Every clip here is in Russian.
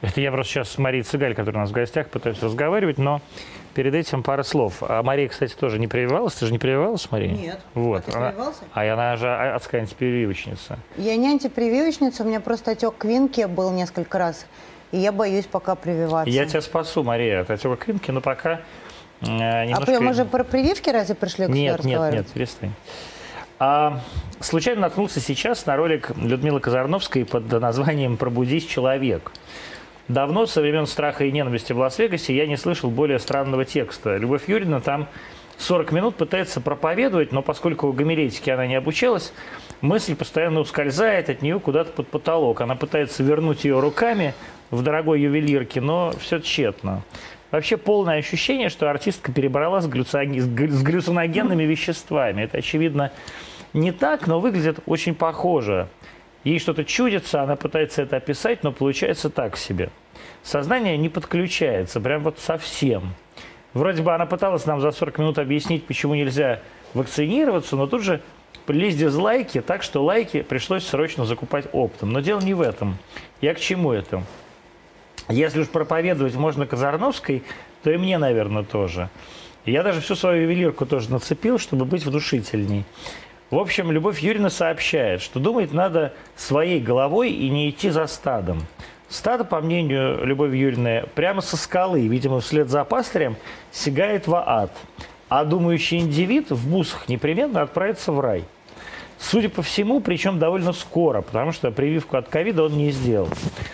Это я просто сейчас с Марией Цыгаль, которая у нас в гостях, пытаюсь разговаривать, но перед этим пара слов. А Мария, кстати, тоже не прививалась? Ты же не прививалась, Мария? Нет. Вот. А ты она, прививался? а она же адская антипрививочница. Я не антипрививочница, у меня просто отек квинки был несколько раз. И я боюсь пока прививаться. Я тебя спасу, Мария, от отека квинки, но пока э, А немножко... мы же про прививки разве пришли к Нет, нет, нет, перестань. А, случайно наткнулся сейчас на ролик Людмилы Казарновской под названием «Пробудись, человек». Давно, со времен страха и ненависти в Лас-Вегасе, я не слышал более странного текста. Любовь Юрьевна там 40 минут пытается проповедовать, но поскольку гомилетике она не обучалась, мысль постоянно ускользает от нее куда-то под потолок. Она пытается вернуть ее руками в дорогой ювелирке, но все тщетно. Вообще полное ощущение, что артистка перебрала с, глюци- с глю- с глюциногенными веществами. Это, очевидно, не так, но выглядит очень похоже. Ей что-то чудится, она пытается это описать, но получается так себе. Сознание не подключается, прям вот совсем. Вроде бы она пыталась нам за 40 минут объяснить, почему нельзя вакцинироваться, но тут же прились дизлайки, так что лайки пришлось срочно закупать оптом. Но дело не в этом. Я к чему это? Если уж проповедовать можно Казарновской, то и мне, наверное, тоже. Я даже всю свою ювелирку тоже нацепил, чтобы быть внушительней. В общем, Любовь Юрьевна сообщает, что думать надо своей головой и не идти за стадом. Стадо, по мнению Любови Юрьевны, прямо со скалы, видимо, вслед за пастырем, сигает в ад. А думающий индивид в бусах непременно отправится в рай. Судя по всему, причем довольно скоро, потому что прививку от ковида он не сделал.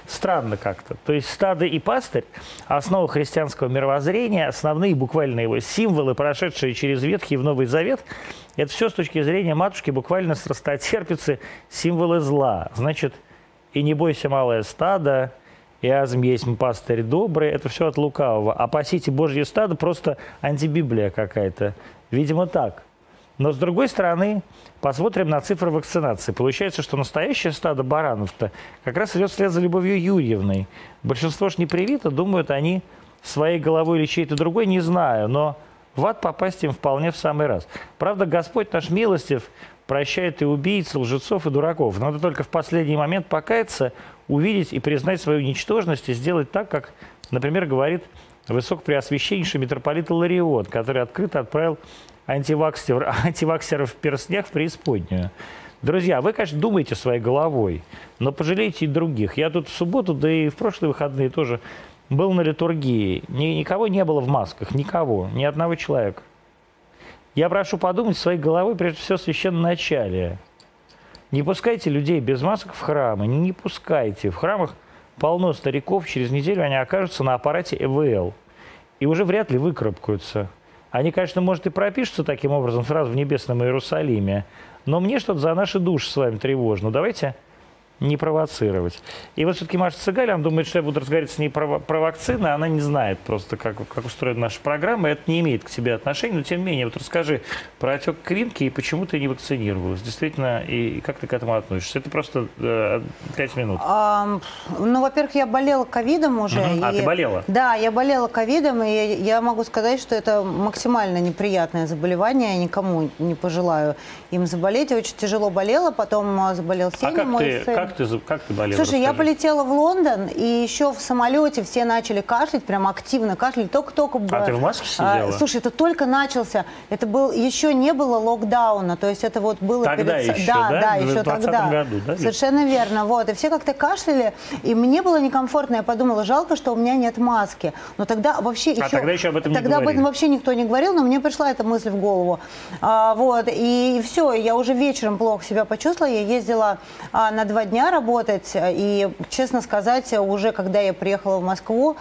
Странно как-то. То есть стадо и пастырь – основа христианского мировоззрения, основные буквально его символы, прошедшие через Ветхий в Новый Завет – это все с точки зрения матушки буквально страстотерпицы, символы зла. Значит, и не бойся, малое стадо, и азм есть пастырь добрый, это все от лукавого. А пасите Божье стадо просто антибиблия какая-то. Видимо, так. Но с другой стороны, посмотрим на цифры вакцинации. Получается, что настоящее стадо баранов-то как раз идет вслед за Любовью Юрьевной. Большинство ж не привито, думают они своей головой или чьей-то другой, не знаю, но в ад попасть им вполне в самый раз. Правда, Господь наш милостив прощает и убийц, лжецов и дураков. Надо только в последний момент покаяться, увидеть и признать свою ничтожность и сделать так, как, например, говорит высокопреосвященнейший митрополит Иларион, который открыто отправил антиваксеров, в перстнях в преисподнюю. Друзья, вы, конечно, думаете своей головой, но пожалейте и других. Я тут в субботу, да и в прошлые выходные тоже был на литургии. Ни- никого не было в масках, никого, ни одного человека. Я прошу подумать своей головой, прежде всего, о священном начале. Не пускайте людей без масок в храмы, не пускайте. В храмах полно стариков, через неделю они окажутся на аппарате ЭВЛ. И уже вряд ли выкарабкаются. Они, конечно, может и пропишутся таким образом сразу в небесном Иерусалиме, но мне что-то за наши души с вами тревожно. Давайте не провоцировать. И вот все-таки Маша Цыгаля, она думает, что я буду разговаривать с ней про, про вакцины, она не знает просто, как, как устроена наша программа, и это не имеет к тебе отношения, но тем не менее, вот расскажи про отек квинки и почему ты не вакцинировалась, действительно, и как ты к этому относишься. Это просто э, минут. Ам, ну, во-первых, я болела ковидом уже. Мгм. А, ты болела? Да, я болела ковидом, и я, я могу сказать, что это максимально неприятное заболевание. Я никому не пожелаю им заболеть. Я очень тяжело болела, потом а, заболел А Сеня, как мой ты, сын. Как, ты, как ты болела? Слушай, я Расскажи. полетела в Лондон, и еще в самолете все начали кашлять, прям активно кашлять. Только-только... А ты в маске а, сидела? слушай, это только начался. Это был... Еще не было локдауна, то есть это вот было... Тогда перед... еще, да? да? Да, еще 2020 тогда. году, да? Совершенно верно. Вот. И все как-то кашляли, и мне было некомфортно. Я подумала, жалко, что у меня нет маски. Но тогда вообще еще... А тогда еще об этом не Тогда об этом вообще никто не говорил, но мне пришла эта мысль в голову. А, вот, и, все, я уже вечером плохо себя почувствовала. Я ездила а, на два дня работать, и, честно сказать, уже когда я приехала в Москву,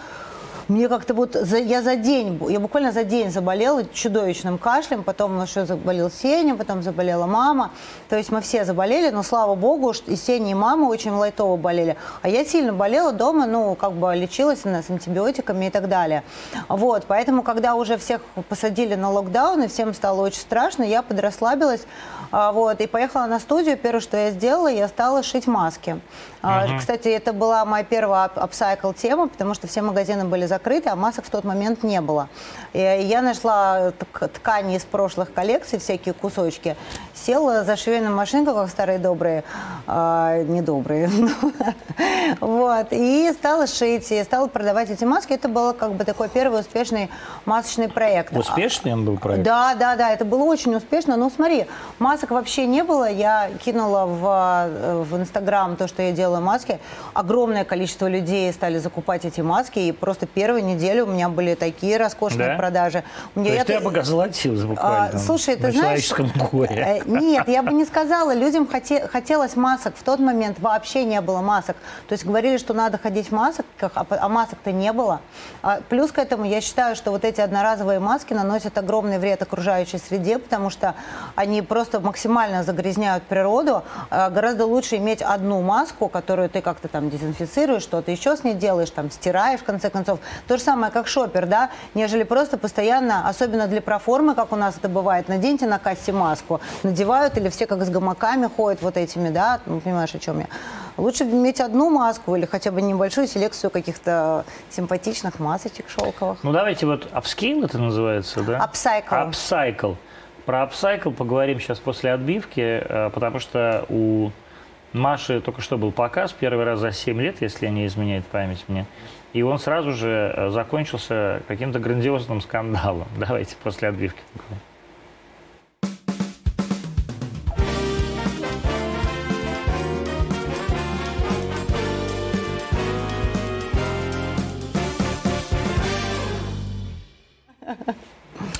мне как-то вот, за- я за день, я буквально за день заболела чудовищным кашлем, потом еще заболел Сеня, потом заболела мама. То есть мы все заболели, но слава богу, что и Сеня, и мама очень лайтово болели. А я сильно болела дома, ну, как бы лечилась она с антибиотиками и так далее. Вот, поэтому, когда уже всех посадили на локдаун, и всем стало очень страшно, я подрасслабилась, а, вот, и поехала на студию. Первое, что я сделала, я стала шить маски. А, Кстати, это была моя первая ап- апсайкл тема, потому что все магазины были закрыты, а масок в тот момент не было. И я нашла ткани из прошлых коллекций, всякие кусочки, села за швейную машинку, как старые добрые, э, недобрые, вот, и стала шить, и стала продавать эти маски. Это был как бы такой первый успешный масочный проект. Успешный он был проект? Да, да, да, это было очень успешно. Ну, смотри, масок вообще не было. Я кинула в, в Инстаграм то, что я делаю маски. Огромное количество людей стали закупать эти маски, и просто первую неделю у меня были такие роскошные да? продажи. Мне то есть это... ты обогазлатилась буквально а, слушай, ты знаешь, горе. Э, нет, я бы не сказала. Людям хоте, хотелось масок. В тот момент вообще не было масок. То есть говорили, что надо ходить в масках, а, а масок-то не было. А, плюс к этому я считаю, что вот эти одноразовые маски наносят огромный вред окружающей среде, потому что они просто максимально загрязняют природу. А, гораздо лучше иметь одну маску, которую ты как-то там дезинфицируешь, что-то еще с ней делаешь, там стираешь, в конце концов. То же самое, как шопер, да, нежели просто постоянно, особенно для проформы, как у нас это бывает, наденьте на кассе маску, надевают или все как с гамаками ходят вот этими, да, ну, понимаешь, о чем я. Лучше иметь одну маску или хотя бы небольшую селекцию каких-то симпатичных масочек шелковых. Ну, давайте вот upscale это называется, да? Upcycle. Upcycle. Про upcycle поговорим сейчас после отбивки, э, потому что у Маши только что был показ, первый раз за 7 лет, если не изменяет память мне. И он сразу же э, закончился каким-то грандиозным скандалом. Давайте после отбивки.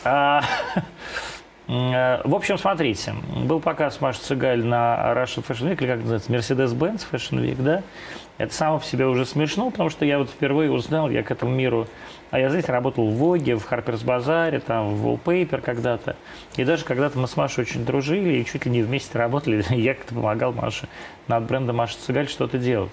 А, в общем, смотрите, был показ Маши Цыгаль на Russian Fashion Week, или как называется, Mercedes-Benz Fashion Week, да? Это само по себе уже смешно, потому что я вот впервые узнал, я к этому миру, а я, знаете, работал в Воге, в Харперс Базаре, там, в Wallpaper когда-то. И даже когда-то мы с Машей очень дружили и чуть ли не вместе работали. Я как-то помогал Маше над брендом Маши Цыгаль что-то делать.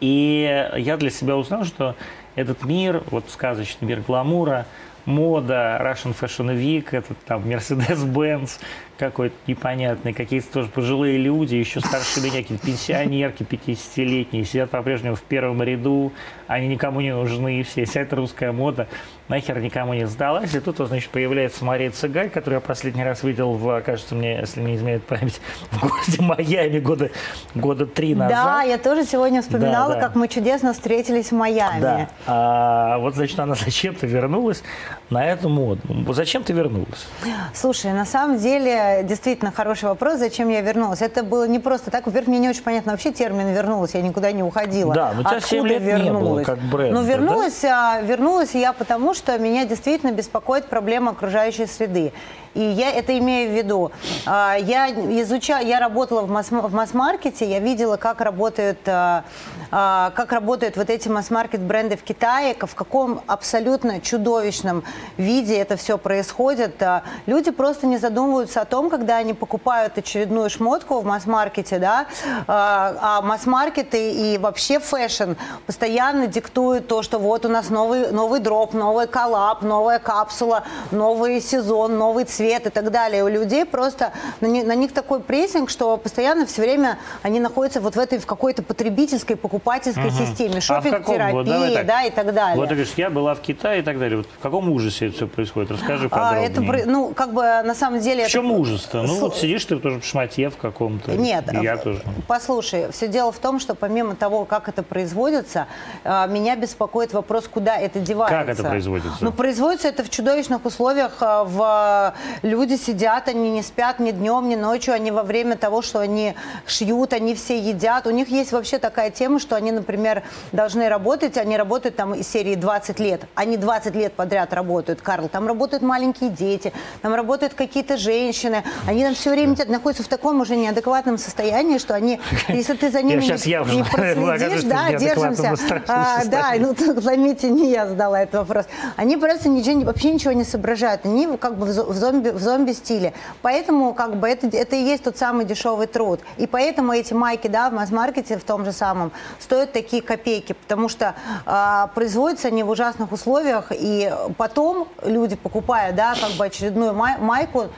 И я для себя узнал, что этот мир, вот сказочный мир гламура, мода, Russian Fashion Week, этот там Mercedes-Benz какой-то непонятный, какие-то тоже пожилые люди, еще старше меня, какие-то пенсионерки 50-летние, сидят по-прежнему в первом ряду, они никому не нужны, все, вся эта русская мода нахер никому не сдалась. И тут, значит, появляется Мария Цыгаль, которую я последний раз видел, в, кажется мне, если не изменяет память, в городе Майами года, года три назад. Да, я тоже сегодня вспоминала, да, да. как мы чудесно встретились в Майами. Да. А, вот, значит, она зачем-то вернулась на эту моду. Зачем ты вернулась? Слушай, на самом деле, действительно хороший вопрос, зачем я вернулась. Это было не просто так. Во-первых, мне не очень понятно вообще термин «вернулась», я никуда не уходила. Да, но тебя 7 лет вернулась? не было, как бренд. Ну, вернулась, да? вернулась я потому, что меня действительно беспокоит проблема окружающей среды. И я это имею в виду. А, я изучала, я работала в, масс, в масс-маркете, я видела, как работают, а, а, как работают вот эти масс-маркет бренды в Китае, в каком абсолютно чудовищном виде это все происходит. Люди просто не задумываются о том, когда они покупают очередную шмотку в масс-маркете, да, а масс-маркеты и вообще фэшн постоянно диктуют то, что вот у нас новый, новый дроп, новый коллаб, новая капсула, новый сезон, новый цвет и так далее. У людей просто на, не, на них такой прессинг, что постоянно все время они находятся вот в этой в какой-то потребительской, покупательской угу. системе, шопинг-терапии, вот, да, и так далее. Вот ты говоришь, я была в Китае и так далее. Вот в каком ужасе это все происходит? Расскажи подробнее. А, это, ну, как бы на самом деле... В чем это... ужас-то? Ну, С... вот сидишь ты тоже в шматье в каком-то. Нет, я тоже. послушай, все дело в том, что помимо того, как это производится, а, меня беспокоит вопрос, куда это девается. Как это производится? Ну, производится это в чудовищных условиях а, в люди сидят, они не спят ни днем, ни ночью, они во время того, что они шьют, они все едят. У них есть вообще такая тема, что они, например, должны работать, они работают там из серии 20 лет. Они 20 лет подряд работают, Карл. Там работают маленькие дети, там работают какие-то женщины. Они там все время находятся в таком уже неадекватном состоянии, что они, если ты за ними я не, я не проследишь, да, держимся. А, да, ну заметьте, не я задала этот вопрос. Они просто ничего, вообще ничего не соображают. Они как бы в зомби зомби, в зомби-стиле. Поэтому как бы это, это и есть тот самый дешевый труд. И поэтому эти майки, да, в масс-маркете в том же самом стоят такие копейки, потому что э, производятся они в ужасных условиях, и потом люди, покупая, да, как бы очередную май, майку,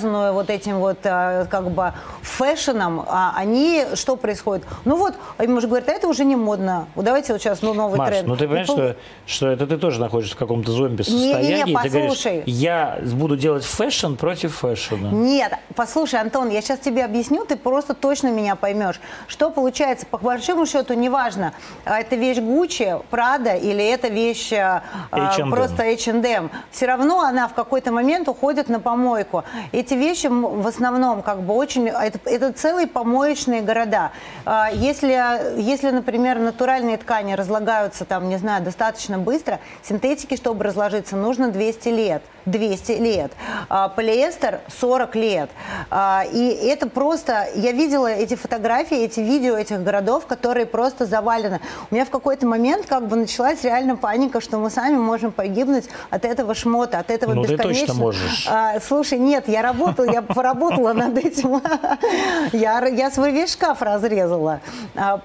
навязанную вот этим вот э, как бы фэшеном, а они, что происходит? Ну вот, им уже говорят, а это уже не модно. Давайте вот сейчас ну, новый Маш, тренд. ну ты понимаешь, И, что, что это ты тоже находишься в каком-то зомби-состоянии. Не-не-не, и ты говоришь, послушай. я буду делать фэшн против фэшна. Нет, послушай, Антон, я сейчас тебе объясню, ты просто точно меня поймешь. Что получается, по большому счету, неважно, а это вещь Gucci, Prada или это вещь а, H&M. просто H&M. Все равно она в какой-то момент уходит на помойку. Эти вещи в основном как бы очень... Это, это целые помоечные города. А, Если, если, например, натуральные ткани разлагаются там, не знаю, достаточно быстро, синтетики, чтобы разложиться, нужно 200 лет. 200 лет. А, Полиэстер 40 лет. А, И это просто... Я видела эти фотографии, эти видео этих городов, которые просто завалены. У меня в какой-то момент как бы началась реально паника, что мы сами можем погибнуть от этого шмота, от этого Ну, ты бесконечно. точно можешь. А, слушай, нет, я работала, я поработала над этим. Я, я свой весь шкаф разрезала. А,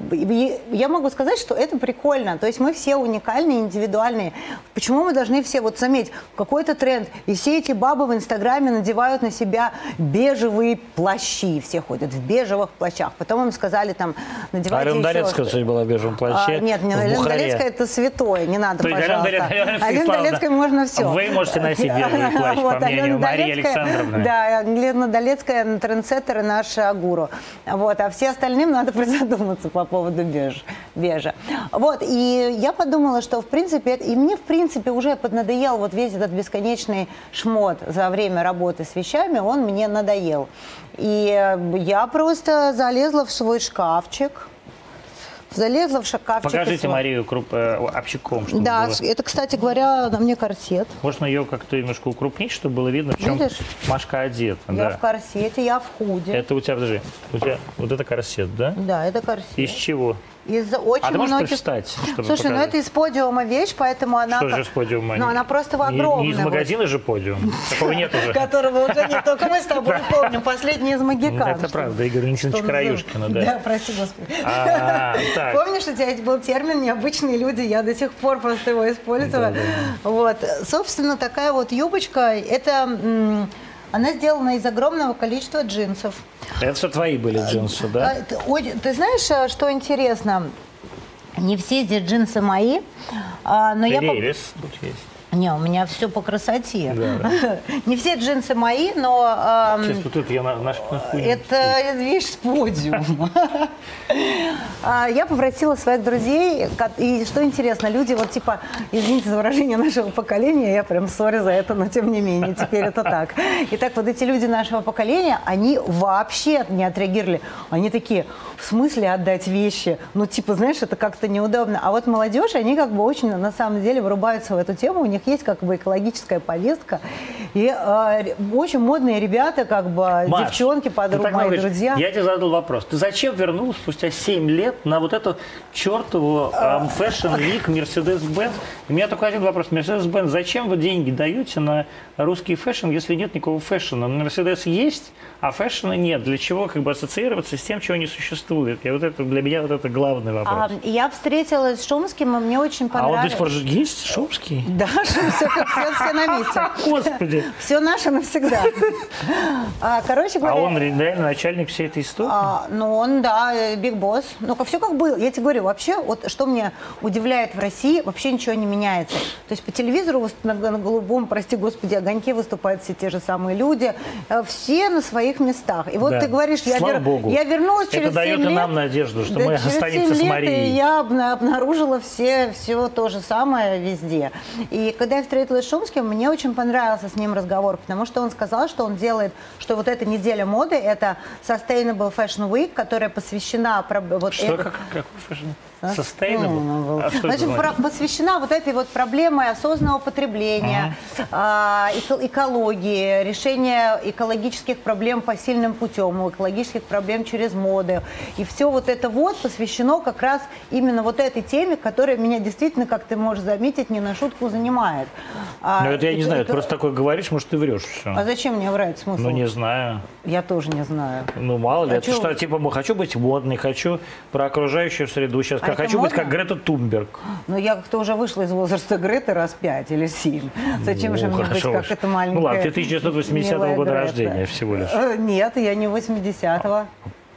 Я могу сказать, что это прикольно. То есть мы все уникальные, индивидуальные. Почему мы должны все, вот заметь, какой-то тренд, и все эти бабы в Инстаграме надевают на себя бежевые плащи. Все ходят в бежевых плащах. Потом им сказали там, надевайте Алена Долецкая, кстати, была в бежевом плаще. а, нет, не, Алена. Долецкая это святое, не надо, То Алена пожалуйста. Долецкая- Алена Алена Долецкой можно все. вы можете носить бежевый плащ, по мнению Алена Марии Долецкая- Александровны. Да, Лена Долецкая трендсеттер и наша гуру. Вот, а все остальным надо призадуматься по поводу беж, бежа. Вот, и я подумала, что в принципе, и мне в принципе уже поднадоел вот весь этот бесконечный шмот за время работы с вещами, он мне надоел. И э, я просто залезла в свой шкафчик, залезла в шкафчик. Покажите Марию круп, э, общиком, чтобы Да, было. это, кстати говоря, на мне корсет. Можно ее как-то немножко укрупнить, чтобы было видно, в чем Видишь? Машка одета. Я Да. в корсете, я в худе. Это у тебя, подожди, у тебя вот это корсет, да? Да, это корсет. Из чего? Из очень А ты многих... чтобы Слушай, ну показать? это из подиума вещь, поэтому она... Что же с подиума? Ну, она просто Не- огромная. Не из вот. магазина же подиум. Такого нет уже. Которого уже нет, только мы с тобой помним. Последний из магикан. Это правда, Игорь Валентинович Краюшкина, да. Да, прости, господи. А. Помнишь, у тебя был термин «необычные люди», я до сих пор просто его использую. Вот. Собственно, такая вот юбочка, это... Она сделана из огромного количества джинсов. Это все твои были джинсы, да? А, ты, знаешь, а, что интересно? Не все здесь джинсы мои, а, но я... по- Ревес тут есть. Не, у меня все по красоте. Да, Не все джинсы мои, но ам, Сейчас вот тут я на, на хуйню. это вещь с подиума. А, Я попросила своих друзей, и что интересно, люди вот типа, извините за выражение нашего поколения, я прям сори за это, но тем не менее, теперь это так. Итак, вот эти люди нашего поколения, они вообще не отреагировали. Они такие, в смысле отдать вещи? Ну, типа, знаешь, это как-то неудобно. А вот молодежь, они как бы очень, на самом деле, вырубаются в эту тему, у них есть как бы экологическая повестка, и а, ре- очень модные ребята, как бы, Маш, девчонки, подруги, мои говоришь. друзья. Я тебе задал вопрос. Ты зачем вернулась спустя 7 лет на вот эту чертову эм, Fashion Week Mercedes-Benz? У меня только один вопрос. Mercedes-Benz, зачем вы деньги даете на русский фэшн, если нет никакого фэшна? На Mercedes есть, а фэшна нет. Для чего как бы ассоциироваться с тем, чего не существует? И вот это для меня вот это главный вопрос. А, я встретилась с Шумским, и мне очень А, он до понравилось. сих пор же есть, Шумский? Да, Все, все, все на месте. Господи. Все наше навсегда. А, Короче А говоря, он реально начальник всей этой истории? а, ну он, да, биг босс. Ну, все как было. Я тебе говорю, вообще, вот что меня удивляет в России, вообще ничего не меняется. То есть по телевизору на, на голубом, прости господи, огоньке выступают все те же самые люди. Э, Все на своих местах. И вот Да. ты говоришь, я, Слава вер- Богу. я вернулась Это через дает 7 и нам надежду, что Да, мы останемся 7 с Марией. Я обна- обнаружила все, все то же самое везде. И когда я встретилась с Шумским, мне очень понравился с ним разговор, потому что он сказал, что он делает, что вот эта неделя моды, это Sustainable Fashion Week, которая посвящена... Вот Что, это- как, какой фэшн? А, Sustainable? А что Значит, про- посвящена вот этой вот проблеме осознанного потребления, а, эко- экологии, решения экологических проблем посильным путем, экологических проблем через моды. И все вот это вот посвящено как раз именно вот этой теме, которая меня действительно, как ты можешь заметить, не на шутку занимает. А, ну, это я не знаю, это, ты просто такое говоришь, может, ты врешь все. А зачем мне врать смысл? Ну, не знаю. Я тоже не знаю. Ну, мало ли, хочу... это что, типа, хочу быть модной, хочу про окружающую среду сейчас, а хочу быть как Грета Тумберг. Ну, я как-то уже вышла из возраста Греты раз пять или семь. Зачем ну, же мне быть как эта маленькая Ну, ладно, ты 1980 года Грета. рождения всего лишь. Э, нет, я не 80-го.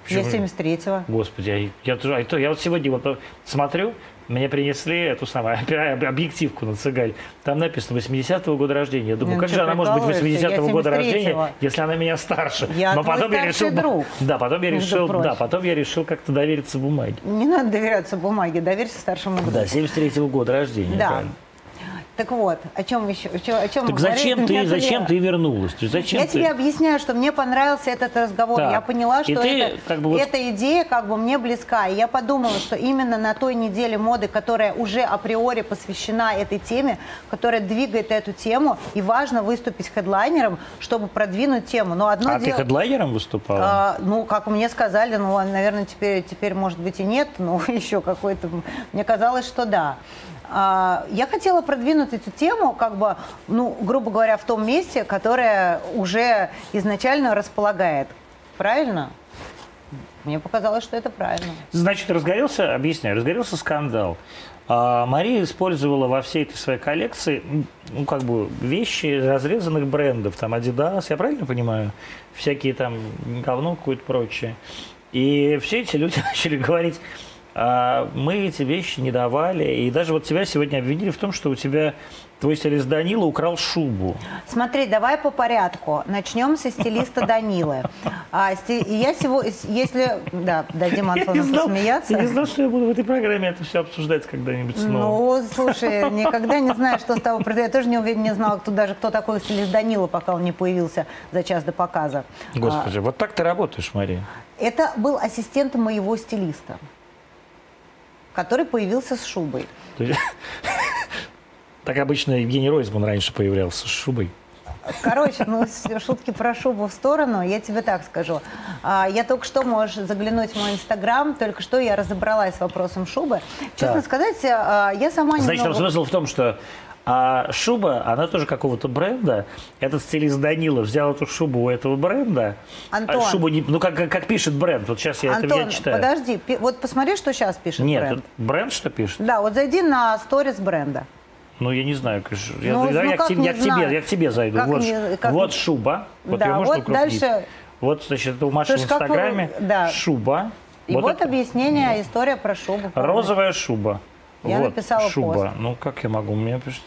Я 73-го. Господи, я, я, я, я вот сегодня вот смотрю, мне принесли эту самую объективку на Цыгаль. Там написано 80-го года рождения. Я думаю, ну, как же она может быть 80-го года рождения, если она меня старше? Я Но потом я решил, друг. Да, потом я решил, да, потом я решил как-то довериться бумаге. Не надо доверяться бумаге, доверься старшему другу. Да, 73-го года рождения. Да. Правильно. Так вот, о чем еще? О чем, о чем так зачем ты, зачем ты вернулась? Зачем я ты? тебе объясняю, что мне понравился этот разговор. Так. Я поняла, что ты, это, как бы вот... эта идея как бы мне близка. И я подумала, что именно на той неделе моды, которая уже априори посвящена этой теме, которая двигает эту тему, и важно выступить хедлайнером, чтобы продвинуть тему. Но одно а дело... ты хедлайнером выступала? А, ну, как мне сказали, ну, наверное, теперь, теперь может быть и нет, но еще какой-то... Мне казалось, что да. А, я хотела продвинуть эту тему, как бы, ну, грубо говоря, в том месте, которое уже изначально располагает. Правильно? Мне показалось, что это правильно. Значит, разгорелся, объясняю, разгорелся скандал. А Мария использовала во всей этой своей коллекции, ну, как бы, вещи разрезанных брендов, там, Adidas, я правильно понимаю? Всякие там говно какое-то прочее. И все эти люди начали говорить, мы эти вещи не давали. И даже вот тебя сегодня обвинили в том, что у тебя твой стилист Данила украл шубу. Смотри, давай по порядку. Начнем со стилиста Данилы. А, сти... Я сегодня, если... Да, дадим Антону я посмеяться. Я не знал, что я буду в этой программе это все обсуждать когда-нибудь снова. Ну, слушай, никогда не знаю, что с того произойдет. Я тоже не, уверен, не знала, кто, даже кто такой стилист Данила, пока он не появился за час до показа. Господи, а... вот так ты работаешь, Мария. Это был ассистент моего стилиста который появился с шубой. Так обычно Евгений Ройзман раньше появлялся с шубой. Короче, ну, шутки про шубу в сторону, я тебе так скажу. А, я только что, можешь заглянуть в мой инстаграм, только что я разобралась с вопросом шубы. Честно так. сказать, а, я сама Значит, немного... смысл в том, что а шуба, она тоже какого-то бренда. Этот стилист Данила взял эту шубу у этого бренда. Антон. А шубу не, ну, как, как пишет бренд. Вот сейчас я Антон, это я читаю. подожди. Вот посмотри, что сейчас пишет Нет, бренд. Нет, бренд что пишет? Да, вот зайди на сторис бренда. Ну, я не знаю. Я, ну, я, ну, я, к, тебе, я, к тебе, я к тебе зайду. вот, не, как вот шуба. Вот да, ее можно вот укрупнить. дальше... Вот, значит, это у Маши в Инстаграме. Вы, да. Шуба. И вот, вот это, объяснение, вот. история про шубу. Розовая шуба. Я вот, написала шуба. пост. Ну, как я могу? У меня пишет...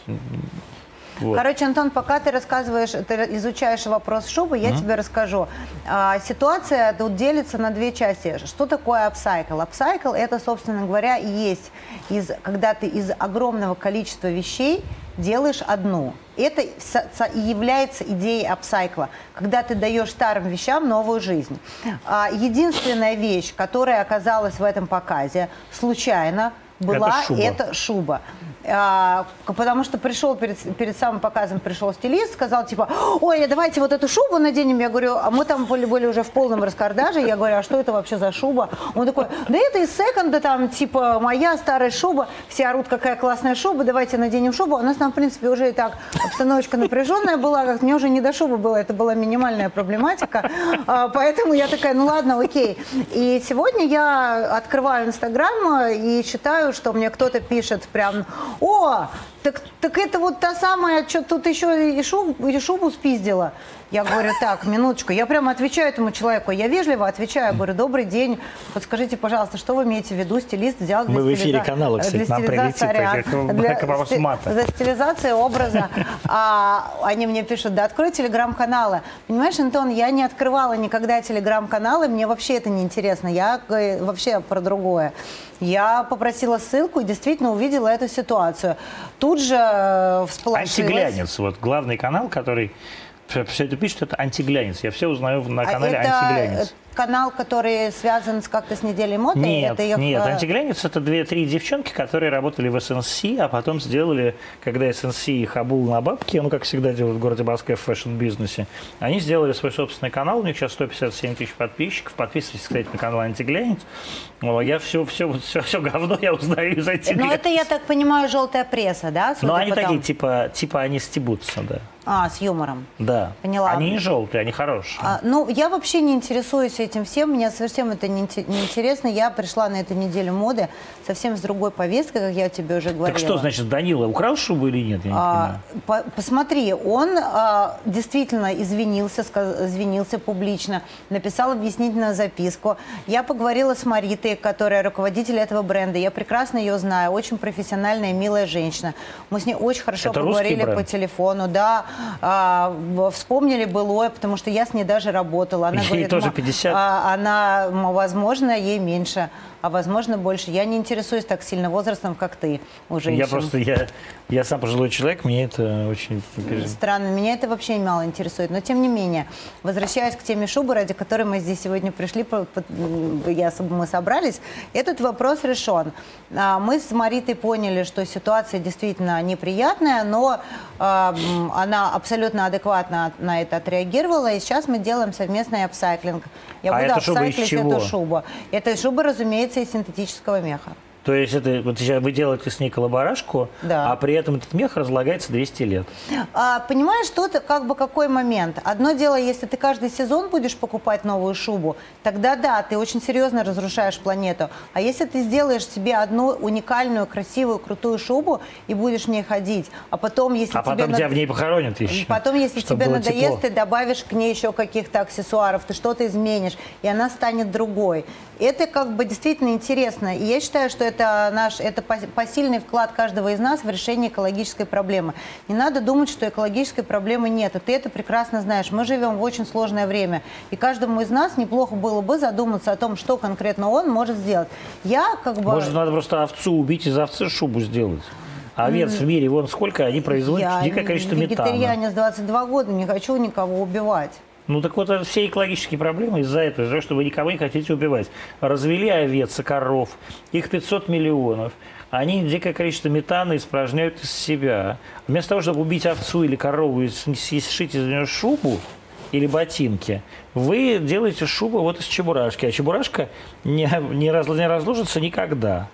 Вот. Короче, Антон, пока ты рассказываешь, ты изучаешь вопрос шубы, я mm-hmm. тебе расскажу. А, ситуация тут делится на две части. Что такое апсайкл? Апсайкл это, собственно говоря, и есть, из, когда ты из огромного количества вещей делаешь одну. Это и является идеей апсайкла, когда ты даешь старым вещам новую жизнь. А, единственная вещь, которая оказалась в этом показе случайно, была это шуба. Это шуба. А, потому что пришел перед, перед самым показом пришел стилист, сказал типа, ой, давайте вот эту шубу наденем. Я говорю, а мы там были, были уже в полном раскардаже. Я говорю, а что это вообще за шуба? Он такой, да это из секонда, там, типа, моя старая шуба. Все орут, какая классная шуба, давайте наденем шубу. У нас там, в принципе, уже и так обстановочка напряженная была, как мне уже не до шубы было, это была минимальная проблематика. А, поэтому я такая, ну ладно, окей. И сегодня я открываю Инстаграм и читаю, что мне кто-то пишет прям о, так, так это вот та самая, что тут еще и шубу, и шубу спиздила. Я говорю, так, минуточку. Я прямо отвечаю этому человеку. Я вежливо отвечаю. Говорю, добрый день. Подскажите, пожалуйста, что вы имеете в виду? Стилист взял для Мы в эфире канала, кстати, нам прилетит. Для, мата. за стилизацию образа. А, они мне пишут, да открой телеграм-каналы. Понимаешь, Антон, я не открывала никогда телеграм-каналы. Мне вообще это не интересно. Я э, вообще про другое. Я попросила ссылку и действительно увидела эту ситуацию. Тут же э, всполошилась. Антиглянец, вот главный канал, который все это пишет, это антиглянец. Я все узнаю на А канале это антиглянец. канал, который связан с как-то с неделей моды? Нет, это их, нет, э, антиглянец это две-три девчонки, которые работали в СНС, а потом сделали, когда SNC их обул на бабки, ну, как всегда делают в городе Москве в фэшн-бизнесе, они сделали свой собственный канал, у них сейчас 157 тысяч подписчиков, подписывайтесь, кстати, на канал антиглянец. О, я все, все, все, все говно я узнаю из антиглянца. Ну, это, я так понимаю, желтая пресса, да? Но они по тому? такие, типа, типа они стебутся, да. А, с юмором. Да. Поняла. Они не желтые, они хорошие. А, ну, я вообще не интересуюсь этим всем, мне совсем это не, не интересно. Я пришла на эту неделю моды совсем с другой повесткой, как я тебе уже говорила. так что, значит, Данила украл шубу или нет? Я не А, по- посмотри, он а, действительно извинился, сказ- извинился публично, написал объяснительную записку. Я поговорила с Маритой, которая руководитель этого бренда. Я прекрасно ее знаю, очень профессиональная, милая женщина. Мы с ней очень хорошо Это поговорили по телефону, да. А, вспомнили былое, потому что я с ней даже работала. Она Ей говорит, тоже «Ма, 50? а, она, возможно, ей меньше, а возможно больше. Я не интересуюсь так сильно возрастом, как ты у женщин. Я просто, я, я сам пожилой человек, мне это очень... Странно, меня это вообще мало интересует. Но тем не менее, возвращаясь к теме шубы, ради которой мы здесь сегодня пришли, я, мы собрались, этот вопрос решен. А, Мы с Маритой поняли, что ситуация действительно неприятная, но а, она абсолютно адекватно на это отреагировала, и сейчас мы делаем совместный апсайклинг. Я А буду эта шуба из чего? эту шубу. Эта шуба, разумеется, из синтетического меха. То есть это вот сейчас вы делаете с ней коллаборашку, Да. а при этом этот мех разлагается 200 лет. А, понимаешь, тут как бы какой момент? Одно дело, если ты каждый сезон будешь покупать новую шубу, тогда да, ты очень серьезно разрушаешь планету. А если ты сделаешь себе одну уникальную, красивую, крутую шубу и будешь в ней ходить, а потом, если А тебе потом над- тебя в ней похоронят еще. Потом, если тебе надоест, тепло. ты добавишь к ней еще каких-то аксессуаров, ты что-то изменишь, и она станет другой. Это как бы действительно интересно. И я считаю, что это наш, это пос- посильный вклад каждого из нас в решение экологической проблемы. Не надо думать, что экологической проблемы нет. Ты это прекрасно знаешь. Мы живем в очень сложное время. И каждому из нас неплохо было бы задуматься о том, что конкретно он может сделать. Я как бы... Может, надо просто овцу убить, из овцы шубу сделать. А овец в мире, вон сколько, они производят я дикое количество метана. вегетарианец 22 года, не хочу никого убивать. Ну так вот, все экологические проблемы из-за этого, из-за того, что вы никого не хотите убивать. Развели овец и коров, их 500 миллионов. Они дикое количество метана испражняют из себя. Вместо того, чтобы убить овцу или корову и сшить из нее шубу или ботинки, вы делаете шубу вот из чебурашки. А чебурашка не, не, раз- не разложится никогда.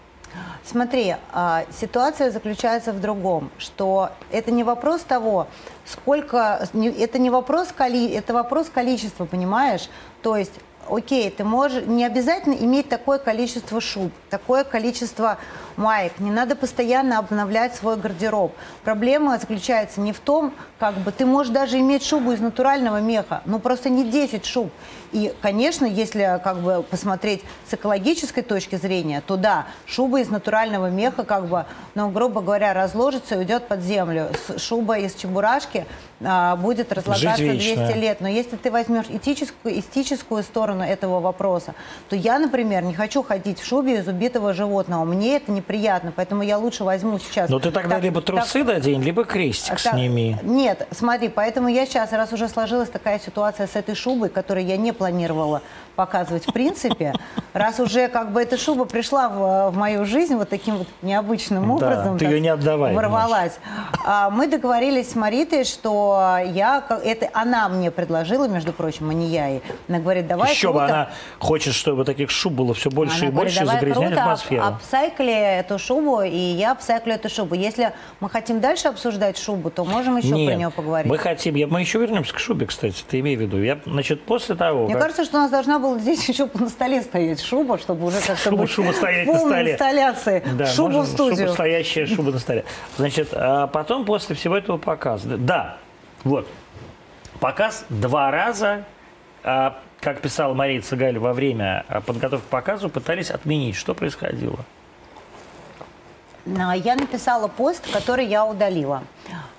Смотри, а, ситуация заключается в другом, что это не вопрос того, сколько, это не вопрос коли, это вопрос количества, понимаешь? То есть, окей, ты можешь не обязательно иметь такое количество шуб, такое количество маек. Не надо постоянно обновлять свой гардероб. Проблема заключается не в том, как бы ты можешь даже иметь шубу из натурального меха, но просто не 10 шуб. И, конечно, если как бы посмотреть с экологической точки зрения, то да, шуба из натурального меха, как бы, ну, грубо говоря, разложится и уйдет под землю. Шуба из чебурашки а, будет разлагаться Жить 200 вечно. лет. Но если ты возьмешь этическую, эстетическую сторону этого вопроса, то я, например, не хочу ходить в шубе из убитого животного. Мне это неприятно, поэтому я лучше возьму сейчас. Но Ну, ты тогда так- либо трусы надень, либо крестик так- сними. Нет, смотри, поэтому я сейчас, раз уже сложилась такая ситуация с этой шубой, которую я не планировала показывать в принципе, раз уже как бы эта шуба пришла в, в мою жизнь вот таким вот необычным Да, образом. ты так её не отдавай, Ворвалась. А, мы договорились с Маритой, что я, это она мне предложила, между прочим, а не я. Она говорит, давай Еще бы круто. она хочет, чтобы таких шуб было все больше Она и говорит, больше, загрязнять ап- атмосферу. апсайкли эту шубу, и я апсайклю эту шубу. Если мы хотим дальше обсуждать шубу, то можем еще Нет, про нее поговорить. Мы хотим, я, мы еще вернемся к шубе, кстати, ты имей в виду. Я, значит, после того, Мне как- кажется, что у нас должна была здесь еще на столе стоять шуба, чтобы уже как-то Шуба- быть шуба стоять на столе. инсталляции. Да, шубу можно в студию. Шуба, стоящая шуба на столе. Значит, а потом после всего этого показа, да, вот, показ два раза, а, как писала Мария Цыгаль во время а, подготовки к показу, пытались отменить. Что происходило? А, Я написала пост, который я удалила.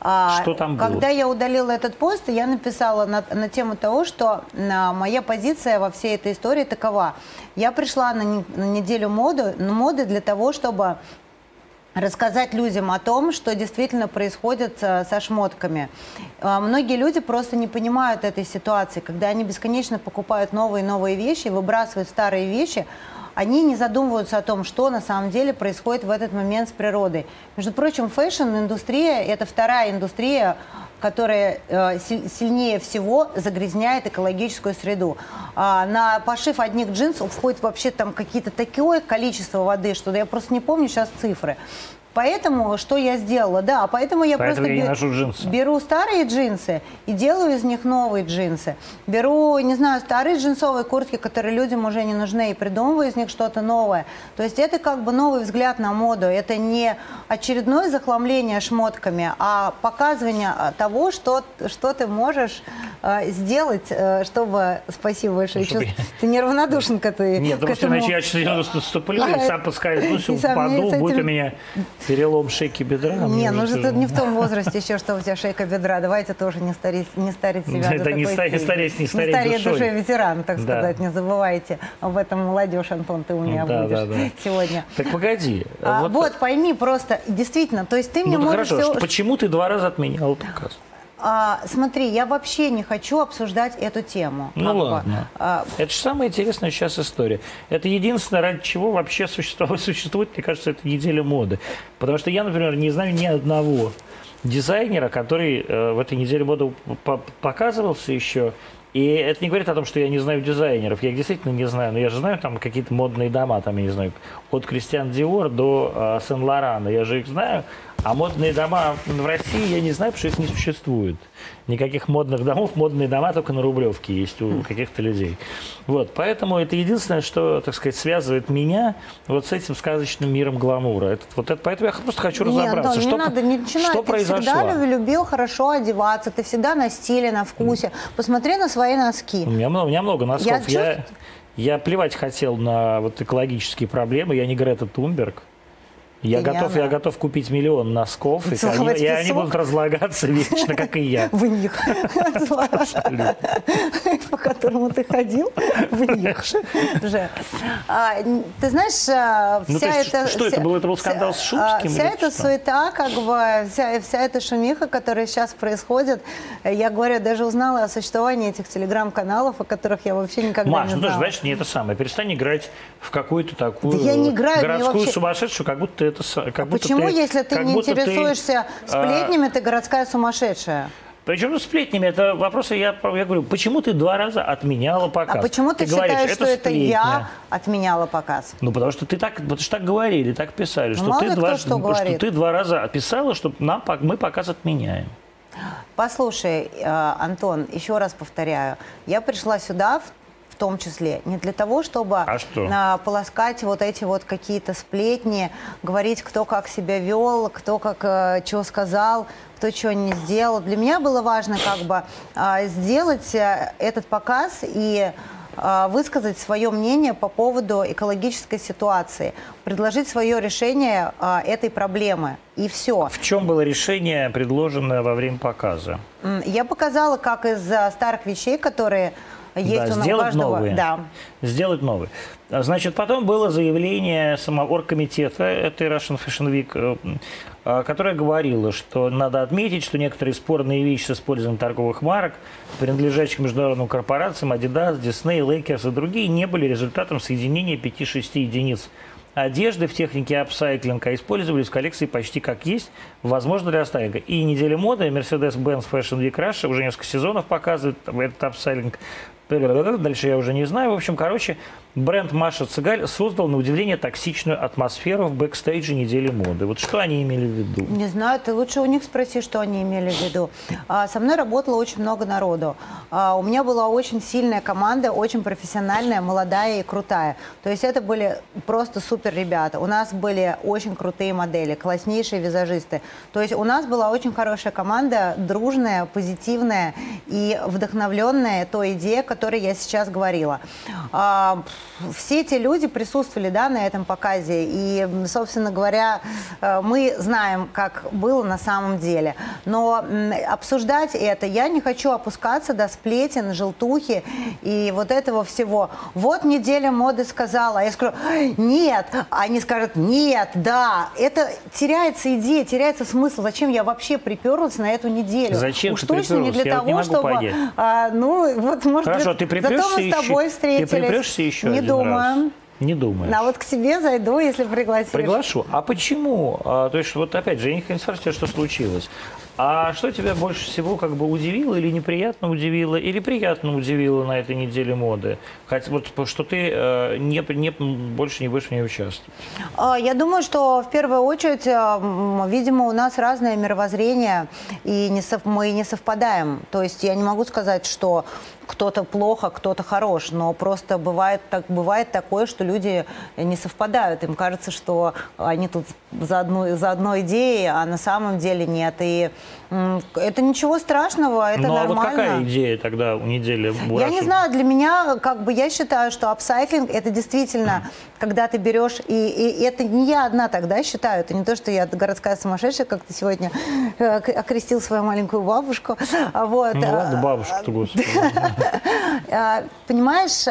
А, Что там было? Когда я удалила этот пост, я написала на, на тему того, что а, моя позиция во всей этой истории такова. Я пришла на, на неделю моды, моды для того, чтобы рассказать людям о том, что действительно происходит со шмотками. Многие люди просто не понимают этой ситуации, когда они бесконечно покупают новые и новые вещи, выбрасывают старые вещи, они не задумываются о том, что на самом деле происходит в этот момент с природой. Между прочим, фэшн-индустрия – это вторая индустрия, которая э, сильнее всего загрязняет экологическую среду. А, на пошив одних джинсов входит вообще там какие-то такое количество воды, что я просто не помню сейчас цифры. Поэтому что я сделала? Да, поэтому я поэтому просто я бе- ношу джинсы. беру старые джинсы и делаю из них новые джинсы. Беру, не знаю, старые джинсовые куртки, которые людям уже не нужны, и придумываю из них что-то новое. То есть это как бы новый взгляд на моду. Это не очередное захламление шмотками, а показывание того, что, что ты можешь э, сделать, э, чтобы... Спасибо большое. Чтобы Чувств... Ты неравнодушен к этой... Нет, потому что иначе я что-то наступлю и сам поскользнусь, упаду, будет у меня Перелом шейки бедра? Не, ну же ты не в том возрасте еще, что у тебя шейка бедра. Давайте тоже не старить, не старить себя. Это не стареть, стареть, не стареть Не стареть душой. ветеран, так сказать. Не забывайте об этом молодежь, Антон, ты у меня да, будешь сегодня. Так погоди. А, вот, пойми просто, действительно, то есть ты мне ну, можешь... Хорошо, почему ты два раза отменял показ? А, смотри, я вообще не хочу обсуждать эту тему. Ну ладно. А, это же самая интересная сейчас история. Это единственное, ради чего вообще существует, существует, мне кажется, это неделя моды. Потому что я, например, не знаю ни одного дизайнера, который э, в этой неделе моды показывался еще. И это не говорит о том, что я не знаю дизайнеров. Я их действительно не знаю. Но я же знаю там какие-то модные дома, там, я не знаю, от Кристиан Диор до э, Сен-Лорана. Я же их знаю. А модные дома в России я не знаю, потому что их не существует. Никаких модных домов, модные дома только на Рублевке есть у каких-то людей. Вот, поэтому это единственное, что, так сказать, связывает меня вот с этим сказочным миром гламура. Это, вот это, поэтому я просто хочу разобраться, Нет, что, не надо, не начинай. что ты произошло. всегда любил хорошо одеваться, ты всегда на стиле, на вкусе. Посмотри на свои носки. У меня, много, у меня много носков. Я, я, я плевать хотел на вот экологические проблемы. Я не Грета Тунберг. Я готов, я готов купить миллион носков, и они, и они будут разлагаться вечно, как и я. В них. По которому ты ходил, в них. А, ты знаешь, вся эта... Что это был? Это был скандал с Шумским? Вся эта суета, как бы, вся эта шумиха, которая сейчас происходит, я говорю, даже узнала о существовании этих телеграм-каналов, о которых я вообще никогда не знала. Маш, ну, знаешь, не это самое. Перестань играть в какую-то такую городскую сущую, как будто это как а Почему, ты, если ты не интересуешься ты, сплетнями, а... ты городская сумасшедшая? Причем ну, сплетнями, это вопросы, я, я говорю, почему ты два раза отменяла показ? А почему ты, ты считаешь, говоришь, что это, это я отменяла показ? Ну, потому что ты так, потому что так говорили, так писали, что, ты, два, что, что ты два раза писала, что нам, мы показ отменяем. Послушай, э, Антон, еще раз повторяю, я пришла сюда в том числе. Не для того, чтобы а что? А, полоскать вот эти вот какие-то сплетни, говорить, кто как себя вел, кто как э, что сказал, кто что не сделал. Для меня было важно как бы э, сделать э, этот показ и э, высказать свое мнение по поводу экологической ситуации, предложить свое решение э, этой проблемы. И все. В чем было решение, предложенное во время показа? Я показала, как из старых вещей, которые есть да, сделать каждого, новые. Да. Сделать новые. Значит, потом было заявление самого оргкомитета этой Russian Fashion Week, э, э, которое говорило, что надо отметить, что некоторые спорные вещи с использованием торговых марок, принадлежащих международным корпорациям Adidas, Disney, Lakers и другие, не были результатом соединения 5-6 единиц одежды в технике апсайклинга использовались в коллекции почти как есть, возможно для стайлинга. И неделя моды Mercedes-Benz Fashion Week Russia уже несколько сезонов показывает этот апсайклинг Дальше я уже не знаю. В общем, короче, бренд Маша Цыгаль создал, на удивление, токсичную атмосферу в бэкстейдже недели моды. Вот что они имели в виду? Не знаю, ты лучше у них спроси, что они имели в виду. А, со мной работало очень много народу. А, у меня была очень сильная команда, очень профессиональная, молодая и крутая. То есть это были просто супер ребята. У нас были очень крутые модели, класснейшие визажисты. То есть у нас была очень хорошая команда, дружная, позитивная и вдохновленная той идеей, которой я сейчас говорила. А, все эти люди присутствовали да, на этом показе. И, собственно говоря, э, мы знаем, как было на самом деле. Но обсуждать это, я не хочу опускаться до сплетен, желтухи и вот этого всего. Вот неделя моды сказала, я скажу, нет, они скажут, нет, да. Это теряется идея, теряется смысл. Зачем я вообще приперлась на эту неделю? Зачем Уж ты точно не для я того, не могу чтобы... понять. А, ну, вот, может Хорошо, быть, ты припрешься зато мы с тобой еще, встретились. Ты припрешься еще Не один думаю. раз? Не думаешь? А вот к тебе зайду, если пригласишь. Приглашу. А почему? А, то есть, вот опять же, я не спрашиваю, что случилось. А что тебя больше всего как бы удивило или неприятно удивило, или приятно удивило на этой неделе моды? Хотя вот что ты э, не, не, больше не будешь в ней участвовать. А, Я думаю, что в первую очередь, э, видимо, у нас разное мировоззрение, и не сов- мы не совпадаем. То есть я не могу сказать, что кто-то плохо, кто-то хорош, но просто бывает, так, бывает такое, что люди не совпадают. Им кажется, что они тут за, одну, за одной идеей, а на самом деле нет. И это ничего страшного, это ну а нормально. вот какая идея тогда у недели? Я не знаю, для меня, как бы, я считаю, что апсайклинг это действительно, когда ты берешь, и, и это не я одна тогда считаю, это не то, что я городская сумасшедшая, как ты сегодня э, окрестил свою маленькую бабушку. А Вот. Ну ладно, а, бабушка-то, господи. а, Понимаешь,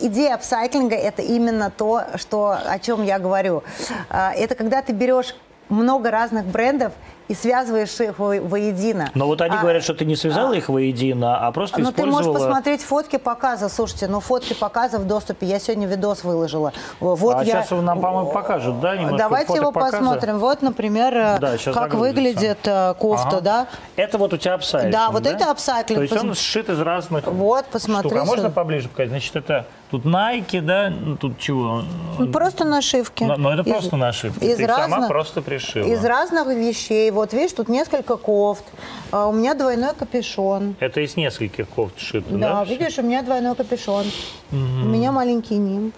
идея апсайклинга – это именно то, что, о чем я говорю. А, Это когда ты берешь много разных брендов и связываешь их во- воедино. Но вот они А, говорят, что ты не связала их воедино, а просто ну, ты можешь использовала... посмотреть фотки показа. Слушайте, ну фотки показа в доступе. Я сегодня видос выложила. Вот а я... сейчас нам, по-моему, покажут, да? немножко Давайте его показа? посмотрим. Вот, например, э, Да, как выглядит э, кофта, Ага. да? Это вот у тебя апсайклинг, Да, вот это апсайклинг. То есть он Посм- сшит из разных Вот, штук. посмотрите. А можно поближе показать? Значит, это тут Nike, да? Ну, Тут чего? Ну, Просто нашивки. Но, но это Из- просто нашивки. из Ты их сама разных- просто пришила. Из разных вещей. Вот, видишь, тут несколько кофт. А у меня двойной капюшон. Это из нескольких кофт сшито, Да, да? видишь, у меня двойной капюшон. У меня маленький нимб.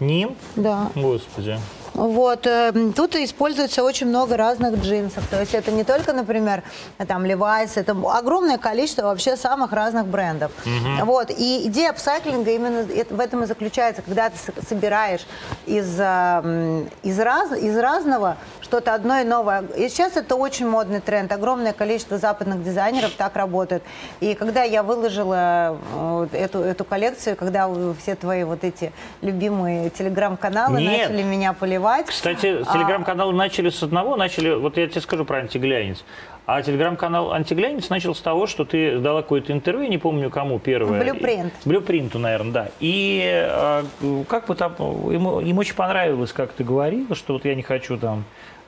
Ним? Да. Господи. Вот, э, тут используется очень много разных джинсов. То есть это не только, например, там Levi's, это огромное количество вообще самых разных брендов. Вот, и идея апсайклинга именно в этом и заключается, когда ты собираешь из, э, м, из, раз, из разного что-то одно и новое. И сейчас это очень модный тренд. Огромное количество западных дизайнеров так работают. И когда я выложила э, эту, эту коллекцию, когда все твои вот эти любимые телеграм-каналы начали меня поливать. Кстати, А, телеграм-каналы начали с одного, начали, вот я тебе скажу про антиглянец. А телеграм-канал «Антиглянец» начал с того, что ты дала какое-то интервью, не помню кому первое. Блюпринт. Блюпринту, наверное, да. И э, как бы там, ему, им очень понравилось, как ты говорила, что вот я не хочу там,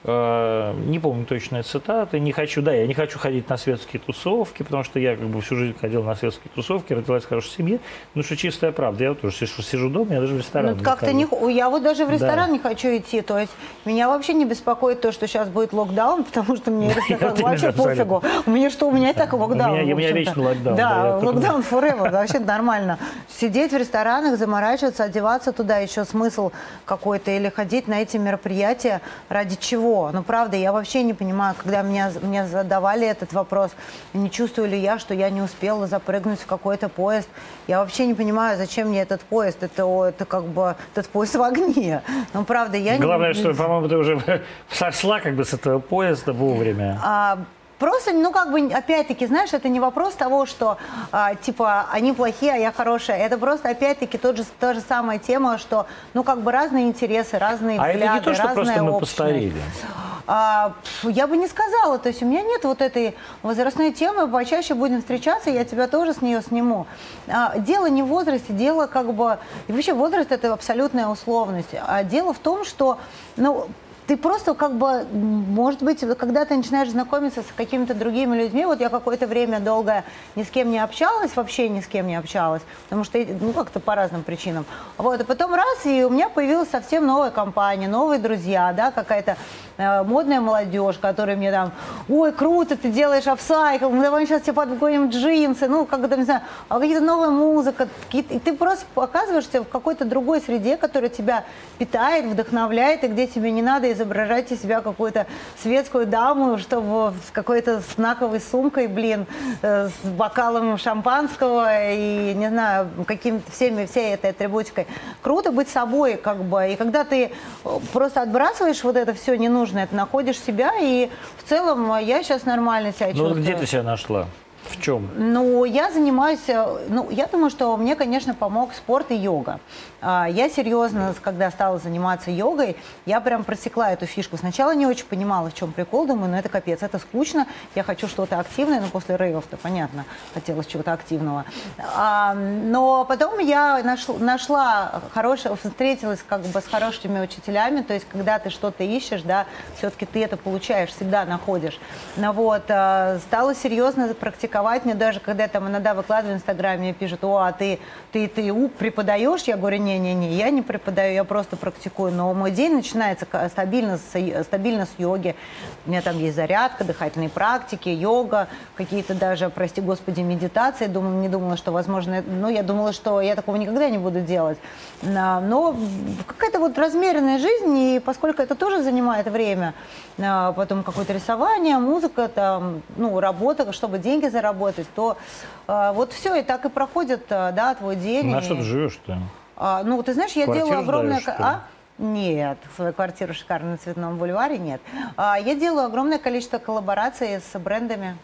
не помню точные цитаты, не хочу, да, я не хочу ходить на светские тусовки, потому что я как бы всю жизнь ходил на светские тусовки, родилась в хорошей семье. Ну, что чистая правда, я вот тоже сижу, сижу дома, я даже в ресторан Ну, как-то не, я вот даже в Да. ресторан не хочу идти. То есть меня вообще не беспокоит то, что сейчас будет локдаун, потому что мне ресторан вообще пофигу. У меня что, у меня и так локдаун. У меня- в у меня общем-то. вечный локдаун, да, Да, локдаун forever, вообще нормально. Сидеть в ресторанах, заморачиваться, одеваться туда, еще смысл какой-то, или ходить на эти мероприятия ради чего? Ну, правда, я вообще не понимаю, когда меня, мне задавали этот вопрос, не чувствую ли я, что я не успела запрыгнуть в какой-то поезд. Я вообще не понимаю, зачем мне этот поезд. Это, это как бы этот поезд в огне. Ну, правда, я не... Главное, что, по-моему, ты уже сошла как бы с этого поезда вовремя. А, Просто, ну, как бы, опять-таки, знаешь, это не вопрос того, что, а, типа, они плохие, а я хорошая. Это просто, опять-таки, тот же, та же самая тема, что, ну, как бы, разные интересы, разные А это взгляды, не то, что разная просто мы общность. постарели. А, я бы не сказала, то есть у меня нет вот этой возрастной темы, почаще будем встречаться, я тебя тоже с нее сниму. А, дело не в возрасте, дело как бы, и вообще возраст это абсолютная условность, а дело в том, что, ну, ты просто как бы, может быть, когда ты начинаешь знакомиться с какими-то другими людьми, вот я какое-то время долго ни с кем не общалась, вообще ни с кем не общалась, потому что, ну, как-то по разным причинам. Вот, и потом раз, и у меня появилась совсем новая компания, новые друзья, да, какая-то э, модная молодежь, которая мне там, ой, круто, ты делаешь апсайкл, ну давай сейчас тебе подгоним джинсы, ну, как то не знаю, а какие-то новая музыка, и ты просто оказываешься в какой-то другой среде, которая тебя питает, вдохновляет, и где тебе не надо изображать из себя какую-то светскую даму, чтобы с какой-то знаковой сумкой, блин, э, с бокалом шампанского и, не знаю, каким-то всеми, всей этой атрибутикой. Круто быть собой, как бы, и когда ты э, просто отбрасываешь вот это все ненужное, ты находишь себя, и в целом я сейчас нормально себя чувствую. Ну, где ты себя нашла? В чем? Ну, я занимаюсь, э, ну, я думаю, что мне, конечно, помог спорт и йога. А, я серьезно, когда стала заниматься йогой, я прям просекла эту фишку. Сначала не очень понимала, в чем прикол, думаю, ну это капец, это скучно, я хочу что-то активное, но после рейвов-то, понятно, хотелось чего-то активного. А, но потом я нашла, нашла хорошее, встретилась как бы с хорошими учителями, то есть когда ты что-то ищешь, да, все-таки ты это получаешь, всегда находишь. Ну, вот, а, стала серьезно практиковать практиковать. Мне даже, когда я там иногда выкладываю в Инстаграме, мне пишут, о, а ты, ты, ты преподаешь? Я говорю, не-не-не, я не преподаю, я просто практикую. Но мой день начинается стабильно с, стабильно с йоги. У меня там есть зарядка, дыхательные практики, йога, какие-то даже, прости господи, медитации. Думала, не думала, что возможно, ну, я думала, что я такого никогда не буду делать. Но какая-то вот размеренная жизнь, и поскольку это тоже занимает время, а, потом какое-то рисование, музыка, там, ну, работа, чтобы деньги заработать, работать, то э, вот все, и так и проходит, э, да, твой день. На и... что ты живешь-то? А, ну, ты знаешь, я Квартиру делаю огромное... Сдаешь, а? Нет, свою квартиру шикарную на Цветном бульваре нет. А, я делаю огромное количество коллабораций с брендами.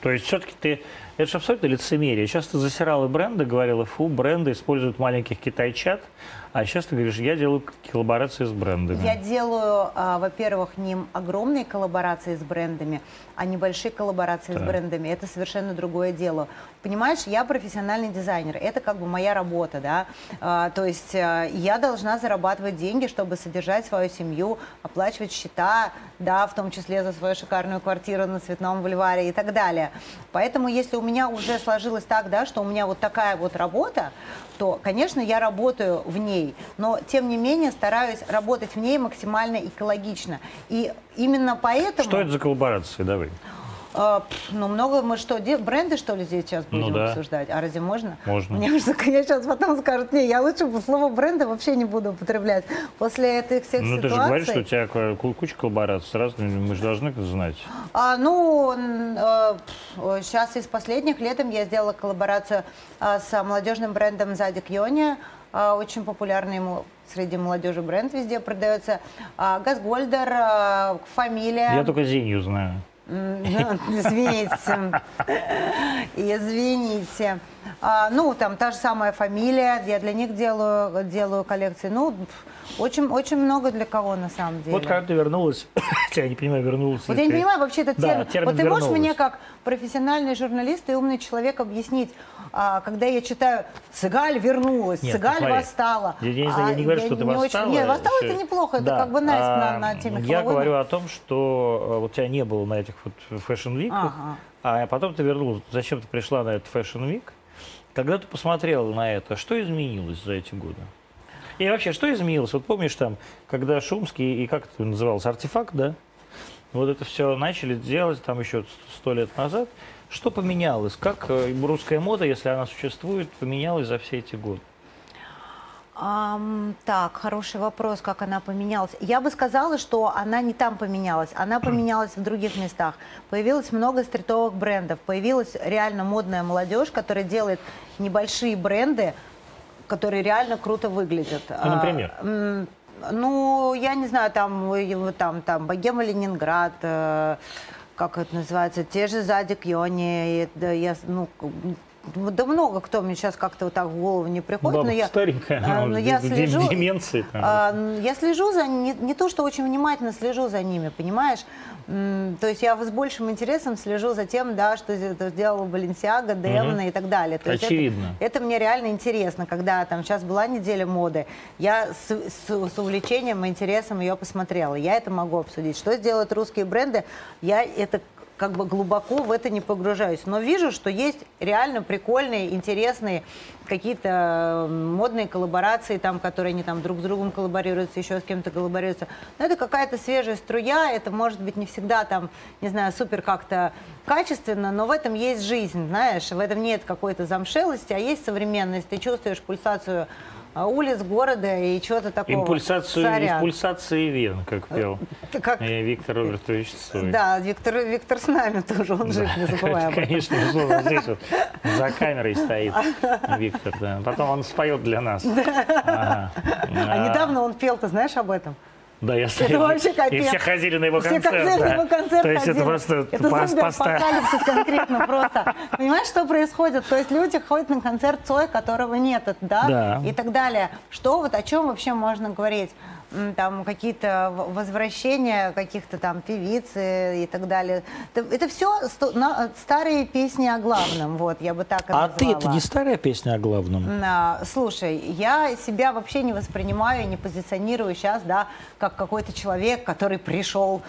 То есть все-таки ты... Это же абсолютно лицемерие. Сейчас ты засирала бренды, говорила, фу, бренды используют маленьких китайчат, а сейчас ты говоришь, я делаю коллаборации с брендами. Я делаю, а, во-первых, не огромные коллаборации с брендами, а небольшие коллаборации так. с брендами. Это совершенно другое дело. Понимаешь, я профессиональный дизайнер. Это как бы моя работа, да. А, то есть а, я должна зарабатывать деньги, чтобы содержать свою семью, оплачивать счета, да, в том числе за свою шикарную квартиру на Цветном бульваре и так далее. Поэтому если у меня уже сложилось так, да, что у меня вот такая вот работа, то, конечно, я работаю в ней, но, тем не менее, стараюсь работать в ней максимально экологично. И именно поэтому... Что это за коллаборации? Давай. А, ну, много мы что, бренды, что ли, здесь сейчас будем ну, да. обсуждать? А разве можно? Можно. Мне кажется, я сейчас потом скажут, не, я лучше слово бренды вообще не буду употреблять. После этих всех ну, ситуаций... Ну, ты же говоришь, что у тебя куча коллабораций с разными, мы же должны это знать. А, ну, сейчас из последних летом я сделала коллаборацию э, с молодежным брендом Задик Йони. Очень популярный среди молодежи бренд везде продается. Газгольдер, фамилия. Я только Зинью знаю. Извините. Извините. А, ну, там та же самая фамилия, я для них делаю, делаю коллекции. Ну, очень, очень много для кого на самом деле. Вот когда ты вернулась, я не понимаю, вернулась. Вот я не понимаю вообще этот термин. Да, термин вот ты можешь мне как профессиональный журналист и умный человек объяснить, а, когда я читаю «Цыгаль вернулась», Нет, «Цыгаль посмотри, восстала». Я, я, не, знаю, я не говорю, а, что ты восстала. Очень... Нет, восстала это неплохо, да. это как бы nice а, на, на теме Я говорю о том, что э, вот тебя не было на этих вот fashion week -ах, ага. А потом ты вернулась. Зачем ты пришла на этот fashion week? Когда ты посмотрела на это, что изменилось за эти годы? И вообще, что изменилось? Вот помнишь там, когда Шумский и как это называлось, артефакт, да? Вот это все начали делать там еще сто лет назад. Что поменялось? Как э, русская мода, если она существует, поменялась за все эти годы? Um, так, хороший вопрос, как она поменялась. Я бы сказала, что она не там поменялась, она поменялась в других местах. Появилось много стритовых брендов, появилась реально модная молодежь, которая делает небольшие бренды, которые реально круто выглядят. Ну, например? А, ну, я не знаю, там, там, там Богема Ленинград, э, как это называется, те же сзади Кьони, я, ну, да много кто мне сейчас как-то вот так в голову не приходит. Бабка но я, старенькая, а, но я слежу, деменции. Там. А, я слежу за не, не то, что очень внимательно слежу за ними, понимаешь? То есть я с большим интересом слежу за тем, да, что сделал Баленсиага, Демна угу. и так далее. То Очевидно. Это, это мне реально интересно, когда там сейчас была неделя моды, я с, с, с увлечением и интересом ее посмотрела. Я это могу обсудить. Что сделают русские бренды, я это как бы глубоко в это не погружаюсь. Но вижу, что есть реально прикольные, интересные какие-то модные коллаборации, там, которые они там друг с другом коллаборируются, еще с кем-то коллаборируются. Но это какая-то свежая струя, это может быть не всегда там, не знаю, супер как-то качественно, но в этом есть жизнь, знаешь, в этом нет какой-то замшелости, а есть современность, ты чувствуешь пульсацию улиц города и чего-то такого. Импульсацию, импульсации вен, как пел как... И Виктор Робертович Цой. Да, Виктор, Виктор с нами тоже, он жив, не забываем. Конечно, безусловно, здесь вот за камерой стоит Виктор, да. Потом он споет для нас. А недавно он пел, ты знаешь об этом? Да, я это вообще капец. И все ходили на его концерт. Все концерт, да. его концерт То есть ходили. это просто Это зомби-апокалипсис конкретно просто. Понимаешь, что происходит? То есть люди ходят на концерт Цоя, которого нет, да? Да. И так далее. Что вот, о чем вообще можно говорить? Там какие-то возвращения каких-то там певиц и, так далее. Это, это все старые песни о главном, вот, я бы так это А ты это не старая песня о главном? А, слушай, я себя вообще не воспринимаю, не позиционирую сейчас, да, как какой-то человек, который пришел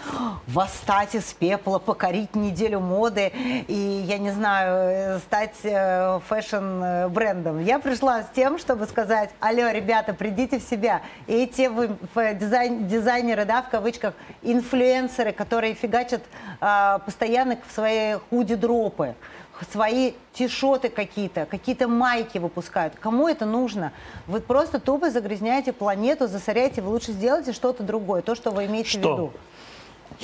восстать из пепла, покорить неделю моды и, я не знаю, стать э, фэшн-брендом. Я пришла с тем, чтобы сказать, алло, ребята, придите в себя. И эти вы дизайн, дизайнеры, да, в кавычках, инфлюенсеры, которые фигачат а, постоянно в свои худи-дропы, свои тишоты какие-то, какие-то майки выпускают. Кому это нужно? Вы просто тупо загрязняете планету, засоряете, вы лучше сделайте что-то другое, то, что вы имеете что? в виду.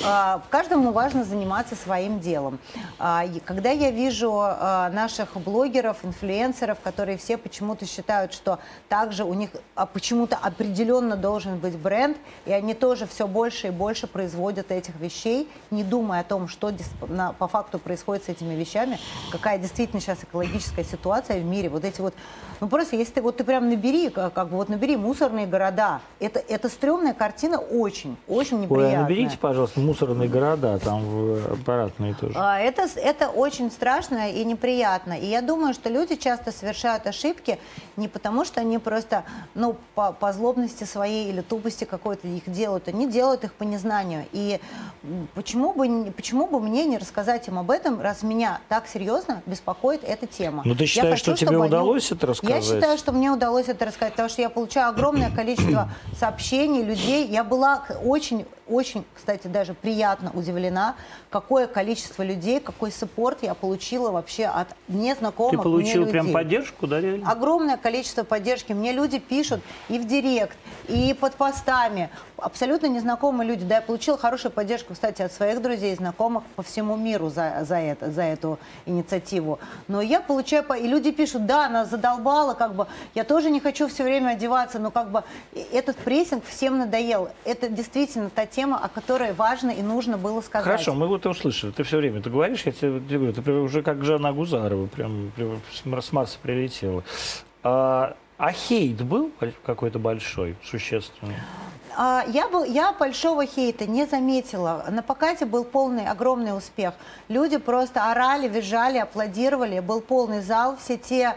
А, каждому важно заниматься своим делом. А, когда я вижу а, наших блогеров, инфлюенсеров, которые все почему-то считают, что также у них почему-то определенно должен быть бренд, и они тоже все больше и больше производят этих вещей, не думая о том, что по факту происходит с этими вещами, какая действительно сейчас экологическая ситуация в мире. Вот эти вот, ну просто если ты вот ты прям набери, как, как бы вот набери мусорные города, это это стрёмная картина очень, очень неприятная. Ой, наберите, пожалуйста, мусорные города, там в аппаратные тоже. А, это, это очень страшно и неприятно. И я думаю, что люди часто совершают ошибки не потому, что они просто ну, по, по злобности своей или тупости какой-то их делают. Они делают их по незнанию. И почему бы, почему бы мне не рассказать им об этом, раз меня так серьезно беспокоит эта тема? Ну ты считаешь, хочу, что тебе удалось они... это рассказать? Я считаю, что мне удалось это рассказать, потому что я получаю огромное количество сообщений, людей. Я была очень очень, кстати, даже приятно удивлена, какое количество людей, какой саппорт я получила вообще от незнакомых Ты получил мне прям людей. поддержку, да, реально? Огромное количество поддержки. Мне люди пишут и в директ, и под постами. Абсолютно незнакомые люди. Да, я получила хорошую поддержку, кстати, от своих друзей, знакомых по всему миру за, за, это, за эту инициативу. Но я получаю... И люди пишут, да, она задолбала, как бы, я тоже не хочу все время одеваться, но как бы этот прессинг всем надоел. Это действительно та тема, о которой важно и нужно было сказать. Хорошо, мы вот услышали. Ты все время ты говоришь, я тебе говорю, ты уже как Жанна Гузарова, прям, прям с Марса прилетела. А, а хейт был какой-то большой, существенный? А, я, был, я большого хейта не заметила. На покате был полный, огромный успех. Люди просто орали, визжали, аплодировали. Был полный зал. Все те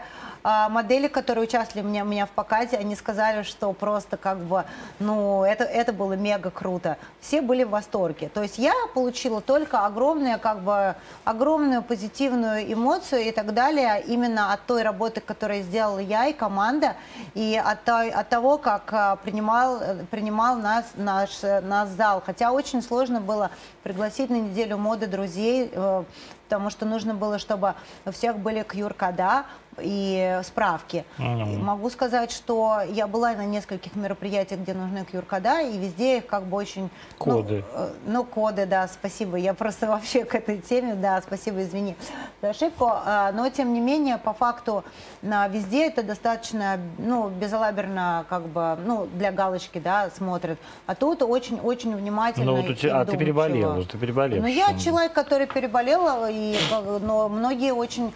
модели, которые участвовали у меня, у меня в показе, они сказали, что просто как бы, ну, это, это было мега круто. Все были в восторге. То есть я получила только огромную, как бы, огромную позитивную эмоцию и так далее именно от той работы, которую сделала я и команда, и от, той, от того, как а, принимал, принимал нас, наш, наш зал. Хотя очень сложно было пригласить на неделю моды друзей, э, потому что нужно было, чтобы у всех были QR-кода, и справки. Mm-hmm. Могу сказать, что я была на нескольких мероприятиях, где нужны QR-кода, и везде их как бы очень... Ну, коды. Ну, ну, коды, да, спасибо. Я просто вообще к этой теме, да, спасибо, извини за ошибку. А, но, тем не менее, по факту на везде это достаточно, ну, безалаберно, как бы, ну, для галочки, да, смотрят. А тут очень-очень внимательно ну, вот у тебя, А ты переболела, ты переболела. Ну, я человек, который переболела, и, но многие очень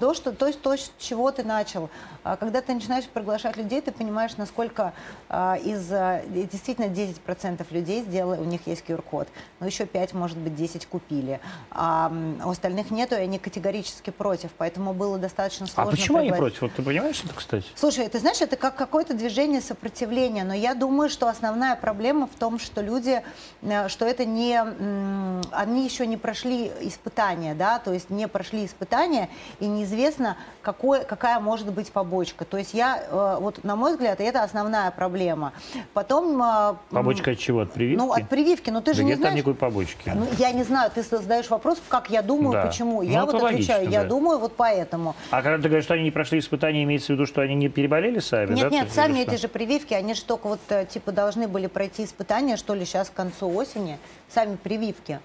То, что, то, есть то, с чего ты начал. А Когда ты начинаешь приглашать людей, ты понимаешь, насколько а, из а, действительно 10% людей сделали, у них есть QR-код, но еще 5, может быть, 10 купили. А у остальных нету, и они категорически против, поэтому было достаточно А сложно. почему они пригласить. против? Вот ты понимаешь это, кстати? Слушай, ты знаешь, это как какое-то движение сопротивления, но я думаю, что основная проблема в том, что люди, э, что это не, они еще не прошли испытания, да, то есть не прошли испытания, и неизвестно, какой, какая может быть побочка. То есть я, э, вот на мой взгляд, это основная проблема. Потом... э, Побочка от чего? От прививки? Ну, от прививки, но ты Да же не знаешь... никакой побочки. Ну, я не знаю, ты задаешь вопрос, как я думаю, Да. почему. Ну, я это вот отвечаю, логично, я да. думаю вот поэтому. А когда ты говоришь, что они не прошли испытания, имеется в виду, что они не переболели сами? Нет, да? нет, Ты- сами эти же прививки, они же только вот э, типа должны были пройти испытания, что ли, сейчас к концу осени. Сами прививки.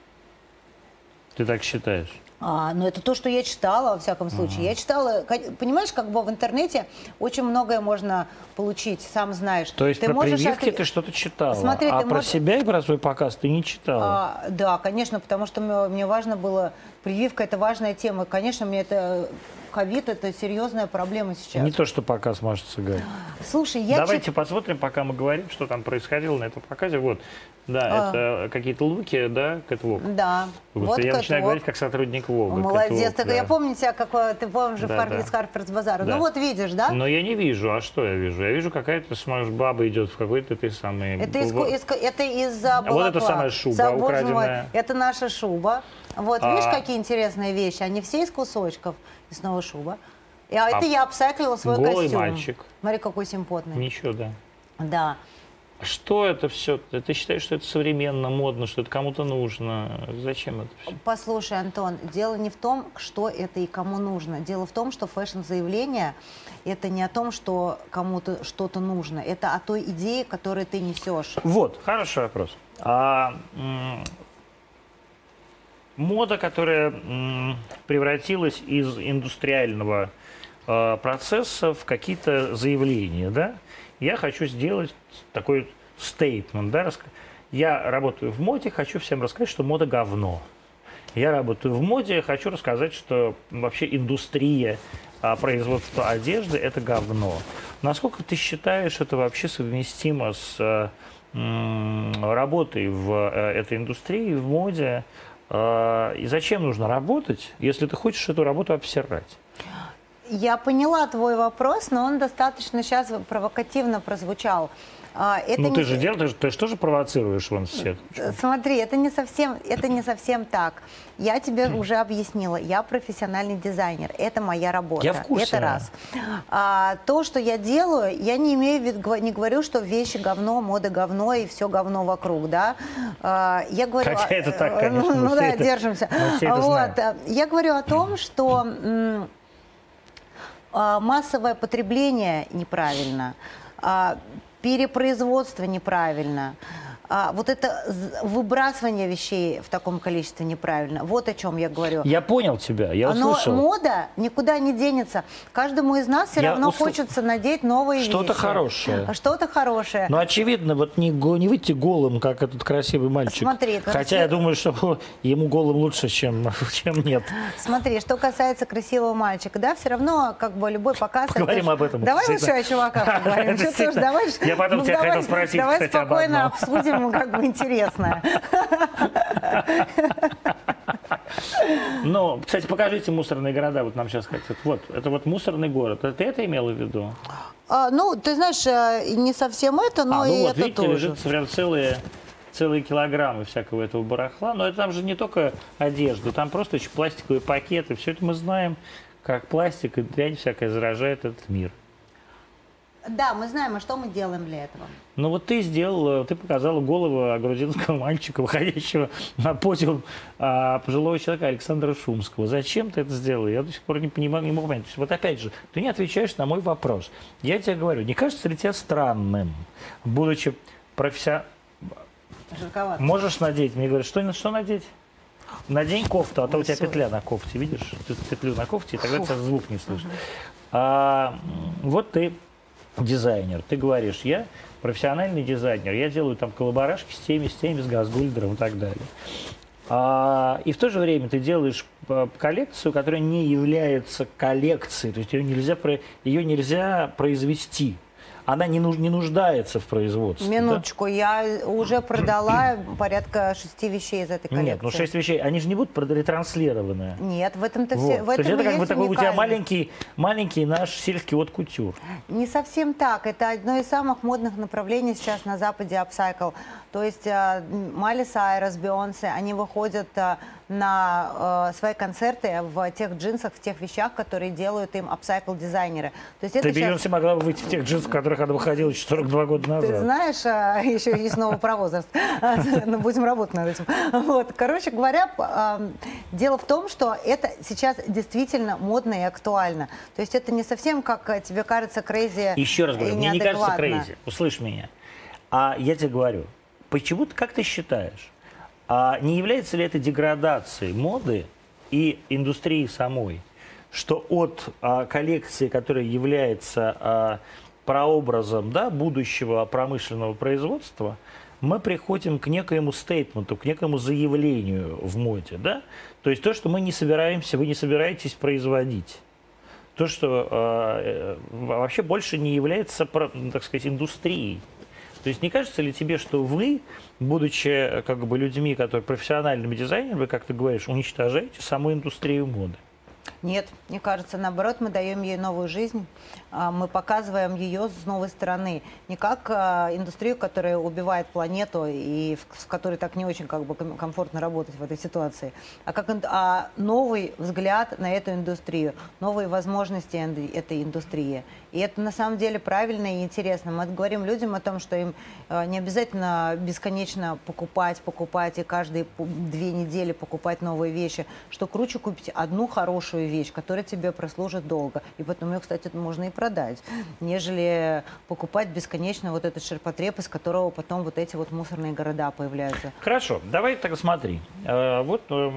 Ты так считаешь? А, ну, это то, что я читала, во всяком случае. Я читала, понимаешь, как бы в интернете очень многое можно получить, сам знаешь. То есть Ты про можешь прививки отли- ты что-то читала, Смотри, а про можешь- себя и про свой показ ты не читала. А, да, конечно, потому что мне, мне важно было, прививка это важная тема. Конечно, мне это ковид это серьезная проблема сейчас. Не то, что показ может сыграть. Слушай, я Давайте чит- посмотрим, пока мы говорим, что там происходило на этом показе. Вот, да, А. это какие-то луки, да, Кэтвок. Да. Вот, я начинаю катвок. говорить как сотрудник Вога. Молодец. Так да. Я помню тебя, как э, ты помнишь, Да, в да. из Харперс Базара. Да. Ну вот видишь, да? Но я не вижу. А что я вижу? Я вижу, какая-то, смотришь, баба идет в какой-то ты самый... Это из, в- из- это из-за вот эта балакла. самая шуба украденная. это наша шуба. Вот, А. видишь, какие интересные вещи. Они все из кусочков. И снова шуба. И, а, А это я обсаклила свой голый костюм. мальчик. Смотри, какой симпотный. Ничего, да. Да. Что это все? Ты считаешь, что это современно, модно, что это кому-то нужно? Зачем это все? Послушай, Антон, дело не в том, что это и кому нужно. Дело в том, что фэшн-заявление – это не о том, что кому-то что-то нужно. Это о той идее, которую ты несешь. Вот, хороший вопрос. А, мода, которая превратилась из индустриального э, процесса в какие-то заявления, да? Я хочу сделать такой стейтмент, да? Я работаю в моде, хочу всем рассказать, что мода говно. Я работаю в моде, хочу рассказать, что вообще индустрия а, производства одежды – это говно. Насколько ты считаешь, это вообще совместимо с э, работой в э, этой индустрии, в моде? Э, И зачем нужно работать, если ты хочешь эту работу обсирать? Я поняла твой вопрос, но он достаточно сейчас провокативно прозвучал. А, Это ну, не ты же делаешь, ты же, тоже провоцируешь вон все. Смотри, это не совсем, это не совсем так. Я тебе уже объяснила. Я профессиональный дизайнер. Это моя работа. Я в курсе. Это раз. А, то, что я делаю, я не имею в виду, не говорю, что вещи говно, мода говно и все говно вокруг, да. А, я говорю. Хотя это так, э, конечно, Ну, да, это- держимся. вот. э, Я говорю о том, что а, массовое потребление неправильно, а, перепроизводство неправильно, а, вот это выбрасывание вещей в таком количестве неправильно. Вот о чем я говорю. Я понял тебя, я Но услышал. мода никуда не денется. Каждому из нас все Я равно усл- хочется надеть новые Что-то вещи. хорошее. Что-то хорошее. Ну, очевидно, вот не, не выйти голым, как этот красивый мальчик. Смотри, Хотя красив- я думаю, что ему голым лучше, чем, чем нет. Смотри, что касается красивого мальчика, да, все равно как бы любой показ. это Поговорим ж- об этом. Давай Это лучше о чуваках поговорим. Это давай, Я потом ну, тебя давай- хотел спросить, Давай спокойно одном. Обсудим как бы интересное. Ну, кстати, покажите мусорные города, вот нам сейчас хотят. Вот, это вот мусорный город. Это Ты это имела в виду? А, ну, ты знаешь, э, не совсем это, но а, ну и вот, это видите, тоже. лежит прям целые, целые килограммы всякого этого барахла. Но это там же не только одежда, там просто еще пластиковые пакеты. Все это мы знаем, как пластик и дрянь всякая заражает этот мир. Да, мы знаем, а что мы делаем для этого? Ну вот ты сделал, ты показала голову грузинского мальчика, выходящего на подиум а, пожилого человека Александра Шумского. Зачем ты это сделал? Я до сих пор не понимаю, не могу понять. То есть, вот опять же, ты не отвечаешь на мой вопрос. Я тебе говорю, не кажется ли тебе странным, будучи профессионалом, Жарковато. можешь надеть? Мне говорят, что, что надеть? Надень кофту, а то у тебя петля на кофте, видишь? Ты петлю на кофте, и тогда тебя звук не слышно. А, вот ты дизайнер, ты говоришь, я профессиональный дизайнер, я делаю там коллаборашки с теми, с теми, с Газгульдером и так далее. А, и в то же время ты делаешь э, коллекцию, которая не является коллекцией, то есть ее нельзя, ее нельзя произвести она не, нуж, не нуждается в производстве. Минуточку, да? я уже продала порядка шести вещей из этой коллекции. Нет, ну шесть вещей, они же не будут ретранслированы. Нет, в этом-то вот. все. В этом То есть это как бы такой у тебя маленький, маленький наш сельский вот кутюр. Не совсем так. Это одно из самых модных направлений сейчас на Западе upcycle. То есть Майли Сайрос, Бейонсе, они выходят э, на э, свои концерты в тех джинсах, в тех вещах, которые делают им апсайкл дизайнеры. То есть это Ты сейчас... Бейонсе могла бы выйти в тех джинсах, в которых она выходила еще 42 года назад. Ты знаешь, а, еще есть новый про возраст. Ну, будем работать над этим. Вот. Короче говоря, а, дело в том, что это сейчас действительно модно и актуально. То есть это не совсем, как э, тебе кажется, crazy Еще раз говорю, мне не кажется crazy. Услышь меня. А я тебе говорю, почему ты, как ты считаешь, а не является ли это деградацией моды и индустрии самой? Что от а, коллекции, которая является а, прообразом да, будущего промышленного производства, мы приходим к некоему стейтменту, к некому заявлению в моде. Да? То есть то, что мы не собираемся, вы не собираетесь производить. То, что э, вообще больше не является, так сказать, индустрией. То есть не кажется ли тебе, что вы, будучи как бы людьми, которые профессиональными дизайнерами, как ты говоришь, уничтожаете саму индустрию моды? Нет, мне кажется, наоборот, мы даем ей новую жизнь. А, мы показываем ее с новой стороны. Не как а, индустрию, которая убивает планету и в которой так не очень как бы комфортно работать в этой ситуации, а как а новый взгляд на эту индустрию, новые возможности этой индустрии. И это на самом деле правильно и интересно. Мы говорим людям о том, что им не обязательно бесконечно покупать, покупать и каждые две недели покупать новые вещи, что круче купить одну хорошую вещь, которая тебе прослужит долго. И потом ее, кстати, можно и продать, нежели покупать бесконечно вот этот ширпотреб, из которого потом вот эти вот мусорные города появляются. Хорошо, давай так смотри. Э, вот э,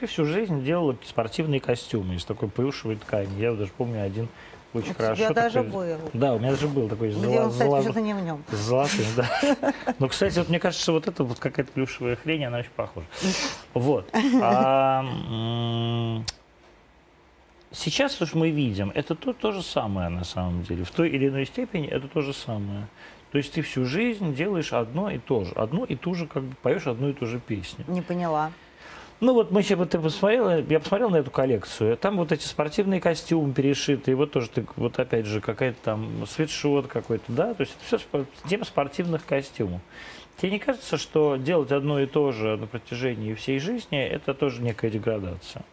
ты всю жизнь делала спортивные костюмы из такой плюшевой ткани. Я даже помню один очень у хорошо. У тебя даже такой, был. Да, у меня даже был такой Где золо, он, кстати, золо... что-то не в нем. Золотым, да. Ну, кстати, вот мне кажется, вот это вот какая-то плюшевая хрень, она очень похожа. Вот. А, Сейчас то, что мы видим, это то, то же самое на самом деле. В той или иной степени это то же самое. То есть ты всю жизнь делаешь одно и то же. Одно и ту же, как бы поешь одну и ту же песню. Не поняла. Ну вот мы сейчас, вот ты посмотрела, я посмотрел на эту коллекцию, там вот эти спортивные костюмы перешитые, вот тоже ты, вот опять же какая-то там свитшот какой-то, да, то есть это все тема спортивных костюмов. Тебе не кажется, что делать одно и то же на протяжении всей жизни, это тоже некая деградация?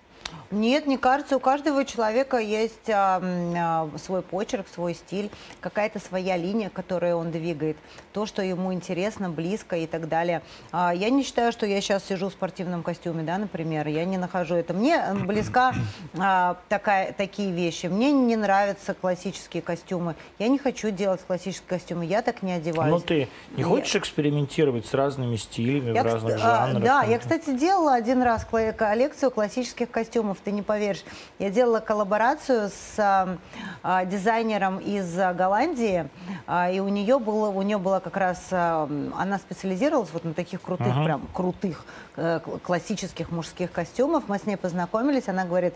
Нет, не кажется. У каждого человека есть а, а, свой почерк, свой стиль, какая-то своя линия, которую он двигает, то, что ему интересно, близко и так далее. А, я не считаю, что я сейчас сижу в спортивном костюме, да, например. Я не нахожу это. Мне близка а, такая, такие вещи. Мне не нравятся классические костюмы. Я не хочу делать классические костюмы. Я так не одеваюсь. Но ты не хочешь экспериментировать с разными стилями, я, в разных а, жанрах? Да, я, кстати, делала один раз коллекцию классических костюмов ты не поверишь. Я делала коллаборацию с а, а, дизайнером из Голландии, а, и у нее было, у нее была как раз, а, она специализировалась вот на таких крутых, uh-huh. прям крутых Э, классических мужских костюмов. Мы с ней познакомились, она говорит,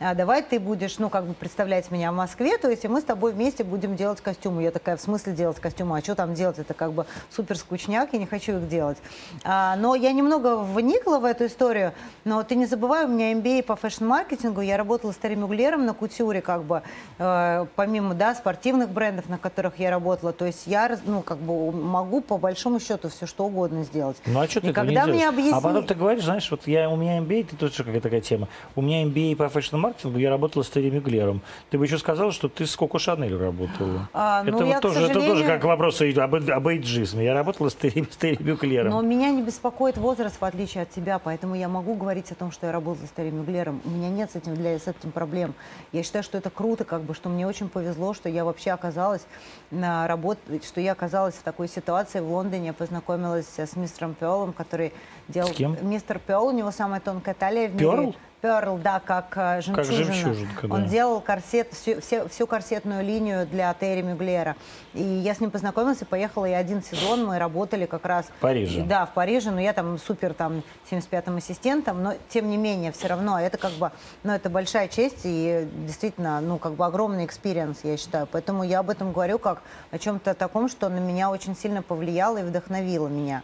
«А, давай ты будешь, ну, как бы представлять меня в Москве, то есть и мы с тобой вместе будем делать костюмы. Я такая, в смысле делать костюмы? А что там делать? Это как бы супер скучняк, я не хочу их делать. А, но я немного вникла в эту историю, но ты не забывай, у меня MBA по фэшн-маркетингу, я работала с Терри Муглером на кутюре, как бы, э, помимо, да, спортивных брендов, на которых я работала, то есть я, ну, как бы могу по большому счету все что угодно сделать. Ну, а что ты когда мне объяснили... А потом ты говоришь, знаешь, вот я, у меня MBA, это тоже какая такая тема. У меня MBA по фэшн-маркетингу, я работала с Терри Мюглером. Ты бы еще сказала, что ты с Коко Шанель работала. А, ну, это, вот тоже, сожалению... это тоже как вопрос об, об эйджизме. Я работала с Терри, с Терри Мюглером. Но меня не беспокоит возраст, в отличие от тебя, поэтому я могу говорить о том, что я работала с Терри Мюглером. У меня нет с этим, для, с этим проблем. Я считаю, что это круто, как бы, что мне очень повезло, что я вообще оказалась на работе, что я оказалась в такой ситуации в Лондоне, познакомилась с мистером Пеллом, который делал... С кем? Мистер Перл, у него самая тонкая талия в мире. Перл? Pearl, да, как э, жемчужина. Как жемчужинка, да. Он делал корсет, всю, все, всю корсетную линию для Терри Мюглера. И я с ним познакомилась и поехала, и один сезон мы работали как раз... В Париже. Да, в Париже, но я там супер там 75-м ассистентом, но тем не менее все равно это как бы, ну это большая честь и действительно, ну как бы огромный experience, я считаю. Поэтому я об этом говорю как о чем-то таком, что на меня очень сильно повлияло и вдохновило меня.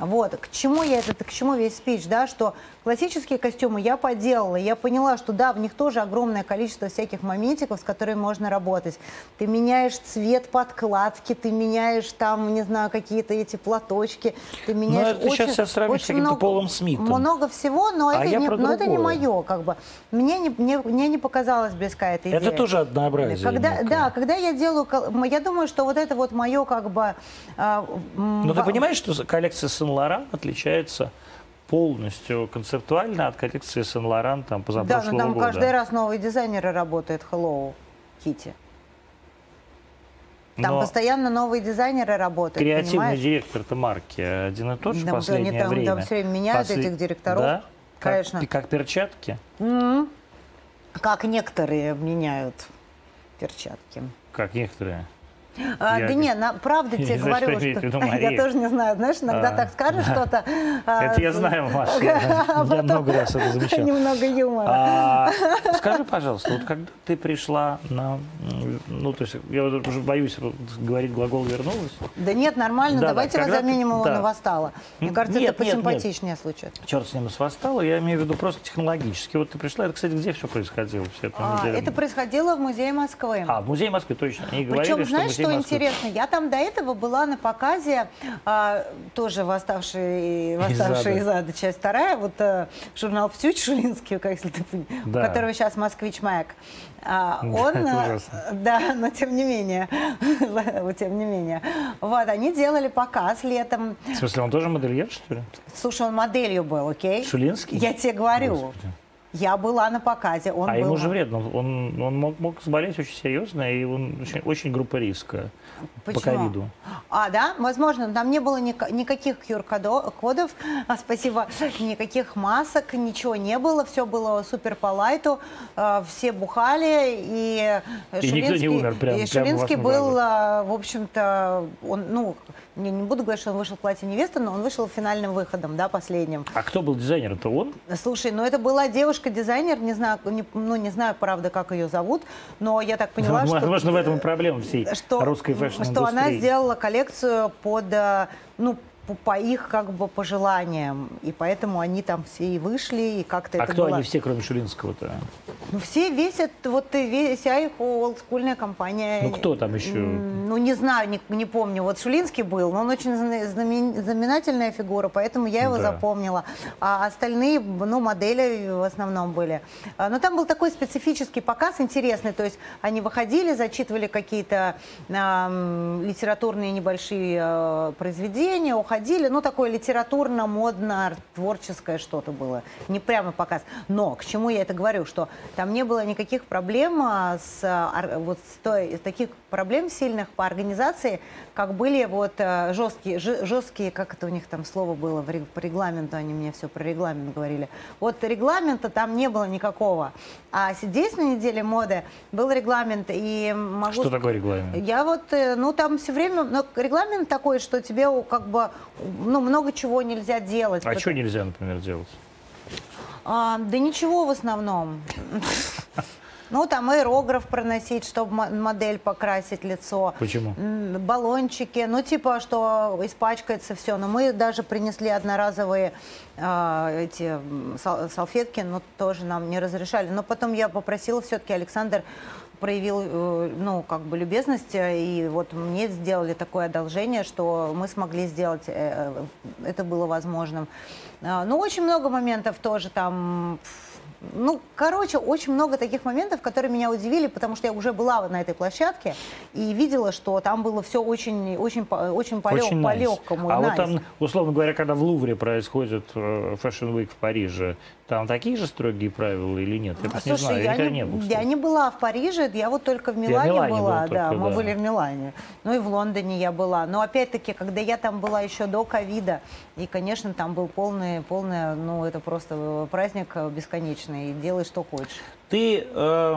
Вот, к чему я это, к чему весь спич, да, что классические костюмы я поделала, я поняла, что да, в них тоже огромное количество всяких моментиков, с которыми можно работать. Ты меняешь цвет подкладки, ты меняешь там, не знаю, какие-то эти платочки, ты ну, меняешь но это очень, сейчас сравнивать с каким-то Полом Смитом. Много всего, но, а это, не, но это не мое, как бы. Мне не, мне, мне не показалась близка эта идея. Это тоже однообразие. Когда, да, когда я делаю, я думаю, что вот это вот мое как бы... Э, но ты понимаешь, что коллекция Сен-Лоран отличается полностью концептуально от коллекции Сен-Лоран там позапрошлого года. Да, но там года. каждый раз новые дизайнеры работают Hello Kitty. Там но постоянно новые дизайнеры работают. Креативный директор-то марки один и тот же да, в последнее они там, время. Там все время меняют После... этих директоров. Да? Конечно. Как, как перчатки? Mm-hmm. Как некоторые меняют перчатки. Как некоторые? А, я... Да не, на, правда тебе говорю, что... Виду, я тоже не знаю, знаешь, иногда а, так скажешь да. что-то... А, это я знаю, Маша, я много раз это замечал. Немного юмора. А, скажи, пожалуйста, вот когда ты пришла на... Ну, то есть, я уже боюсь говорить глагол «вернулась». Да нет, нормально, да, давайте да, заменим его да. на «восстала». Мне кажется, нет, это посимпатичнее звучит. Черт с ним с «восстала», я имею в виду просто технологически. Вот ты пришла, это, кстати, где все происходило? Все это, а, это происходило в Музее Москвы. А, в Музее Москвы, точно. Они Причем, говорили, знаешь, что, что интересно, я там до этого была на показе, а, тоже восставший, восставший из ада, часть вторая, вот а, журнал «Птюч» Шулинский, как если ты, да. у которого сейчас «Москвич Маяк». А, он, да, но тем не менее, тем не менее. Вот, они делали показ летом. В смысле, он тоже модельер, что ли? Слушай, он моделью был, окей? Шулинский? Я тебе говорю. Господи. Я была на показе. Он а был... ему же вредно. Он, он мог, мог заболеть очень серьезно, и он очень, очень группа риска Почему? по ковиду. А, да? Возможно. Там не было ни, никаких QR-кодов, а, спасибо, никаких масок, ничего не было. Все было супер по лайту. А, все бухали, и, и никто не умер прямо, И Шелинский был, а, в общем-то, он, ну, не, не буду говорить, что он вышел в платье невесты, но он вышел финальным выходом, да, последним. А кто был дизайнер? Это он? Слушай, ну это была девушка-дизайнер, не знаю, не, ну не знаю, правда, как ее зовут, но я так поняла, ну, что... Возможно, в этом проблема всей что, русской фэшн-индустрии. Что она сделала коллекцию под, э, ну, по, по их как бы пожеланиям. И поэтому они там все и вышли, и как-то а это кто было... они все, кроме Шулинского-то? Ну, все весят, вот вся их олдскульная компания. Ну, кто там еще? Ну, не знаю, не, не помню. Вот Шулинский был, но он очень знаменательная фигура, поэтому я его да. запомнила. А остальные, ну, модели в основном были. А, но там был такой специфический показ интересный, то есть они выходили, зачитывали какие-то э, литературные небольшие э, произведения, уходили ходили, ну, такое литературно-модно, творческое что-то было. Не прямо показ. Но к чему я это говорю? Что там не было никаких проблем а, с, а, вот, с той, таких проблем сильных по организации, как были вот э, жесткие, жесткие, как это у них там слово было в, по регламенту, они мне все про регламент говорили. Вот регламента там не было никакого. А здесь на неделе моды был регламент, и могу... Что такое регламент? Я вот, э, ну там все время, ну, регламент такой, что тебе как бы, ну много чего нельзя делать. А потому... что нельзя, например, делать? А, да ничего в основном. Ну, там аэрограф проносить, чтобы модель покрасить лицо. Почему? Баллончики, ну, типа, что испачкается все. Но мы даже принесли одноразовые э, эти салфетки, но тоже нам не разрешали. Но потом я попросила все-таки Александр проявил, э, ну, как бы любезность, и вот мне сделали такое одолжение, что мы смогли сделать, э, э, это было возможным. А, ну, очень много моментов тоже там ну, короче, очень много таких моментов, которые меня удивили, потому что я уже была на этой площадке и видела, что там было все очень, очень, очень, по, очень по легкому. А nice. вот там, условно говоря, когда в Лувре происходит э, Fashion Week в Париже, там такие же строгие правила или нет? Я Слушай, не знаю, я, я не, не, был, я не была в Париже, я вот только в Милане, Милане была, был да, только, мы да. были в Милане. Ну и в Лондоне я была. Но опять-таки, когда я там была еще до ковида, и, конечно, там был полный, полный, ну это просто праздник бесконечный бесконечный, и делай, что хочешь. Ты э,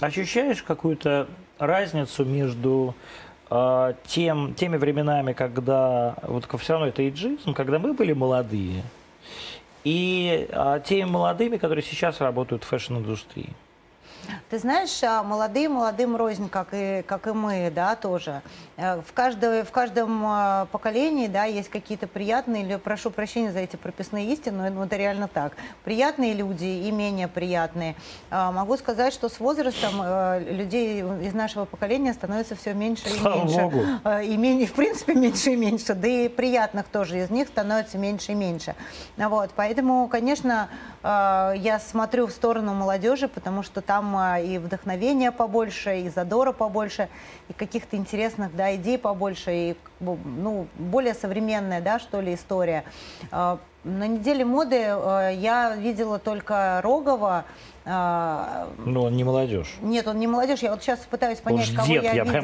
ощущаешь какую-то разницу между э, тем, теми временами, когда вот все равно это эйджизм, когда мы были молодые, и э, теми молодыми, которые сейчас работают в фэшн-индустрии? Ты знаешь, а, молодые молодым рознь, как и, как и мы, да, тоже. Э, в, каждой, в каждом а, поколении, да, есть какие-то приятные, или, прошу прощения за эти прописные истины, но это реально так. Приятные люди и менее приятные. А, могу сказать, что с возрастом э, людей из нашего поколения становится все меньше и Слава меньше. Богу. Э, И менее, в принципе, меньше и меньше. Да и приятных тоже из них становится меньше и меньше. Вот, поэтому, конечно, я смотрю в сторону молодежи, потому что там и вдохновения побольше, и задора побольше, и каких-то интересных да, идей побольше, и ну, более современная, да, что ли, история. На неделе моды я видела только Рогова, ну, он не молодежь. Нет, он не молодежь. Я вот сейчас пытаюсь понять, он кого дед, я, я видела.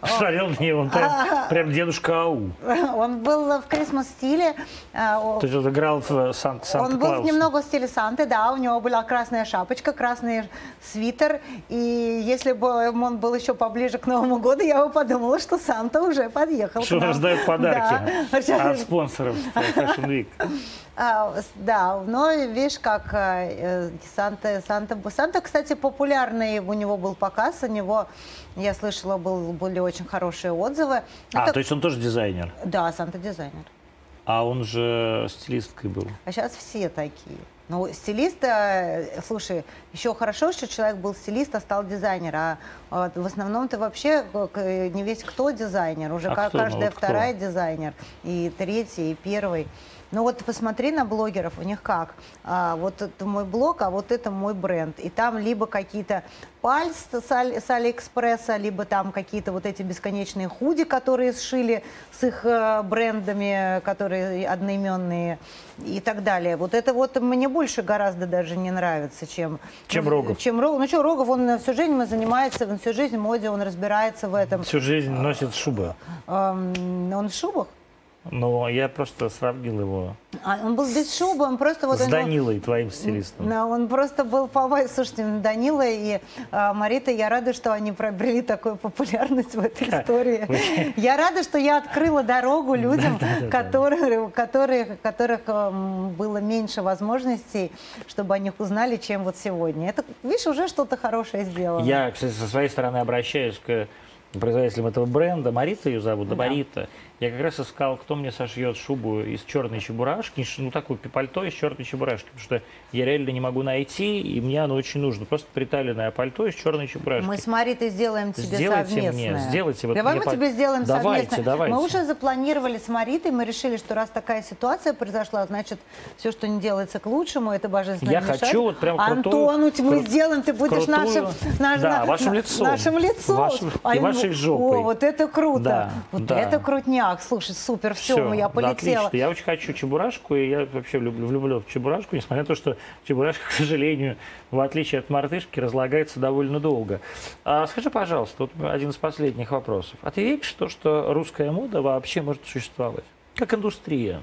прям смотрел на него, он прям, прям дедушка Ау. Он был в Christmas стиле. То есть он играл в Санта Санта Он был немного в стиле Санты, да, у него была красная шапочка, красный свитер, и если бы он был еще поближе к Новому году, я бы подумала, что Санта уже подъехал. Что раздает подарки да. от спонсоров Fashion Week. А, да, но видишь, как э, Санта, Санта, Санта, кстати, популярный, у него был показ, у него, я слышала, был, были очень хорошие отзывы. А, Это... то есть он тоже дизайнер? Да, Санта дизайнер. А он же стилисткой был. А сейчас все такие. Ну, стилиста, слушай, еще хорошо, что человек был стилист, а стал дизайнер. А, а в основном ты вообще не весь кто дизайнер. Уже а каждая кто? Ну, вот вторая кто? дизайнер. И третий, и первый. Ну вот посмотри на блогеров, у них как. А, вот это мой блог, а вот это мой бренд. И там либо какие-то пальц с, Али, с Алиэкспресса, либо там какие-то вот эти бесконечные худи, которые сшили с их э, брендами, которые одноименные и так далее. Вот это вот мне больше гораздо даже не нравится, чем... Чем Рогов. Чем Рогов. Ну что, Рогов, он всю жизнь занимается, он всю жизнь в моде, он разбирается в этом. Всю жизнь носит шубы. Он в шубах? Ну, я просто сравнил его. А, он был без шубы, он просто вот... С Данилой, он, твоим стилистом. Да, он просто был по Слушайте, Данила и а, Марита, я рада, что они приобрели такую популярность в этой истории. Я рада, что я открыла дорогу людям, которые, которые, которых было меньше возможностей, чтобы о них узнали, чем вот сегодня. Это, видишь, уже что-то хорошее сделано. Я, кстати, со своей стороны обращаюсь к производителям этого бренда. Марита ее зовут, да, Марита. Я как раз искал, кто мне сошьет шубу из черной чебурашки, ну такую пальто из черной чебурашки, потому что я реально не могу найти, и мне оно очень нужно. Просто приталенное пальто из черной чебурашки. Мы с Маритой сделаем тебе сделайте совместное. Мне, сделайте вот Давай мы тебе сделаем давайте, совместное. Давайте. Мы уже запланировали с Маритой, мы решили, что раз такая ситуация произошла, значит, все, что не делается к лучшему, это божественно Я мешать. хочу вот прям крутую... Антон, мы кру... сделаем, ты будешь крутую, нашим, наш, да, на, вашим лицом. Нашим лицом. Вашим, а и вашей жопой. О, вот это круто. Да, вот да. это крутняк. Слушай, супер, все, Всё, я полетела. Да, отлично. Я очень хочу чебурашку, и я вообще люблю, влюблен в чебурашку, несмотря на то, что чебурашка, к сожалению, в отличие от мартышки, разлагается довольно долго. А скажи, пожалуйста, вот один из последних вопросов. А ты веришь в то, что русская мода вообще может существовать? Как индустрия?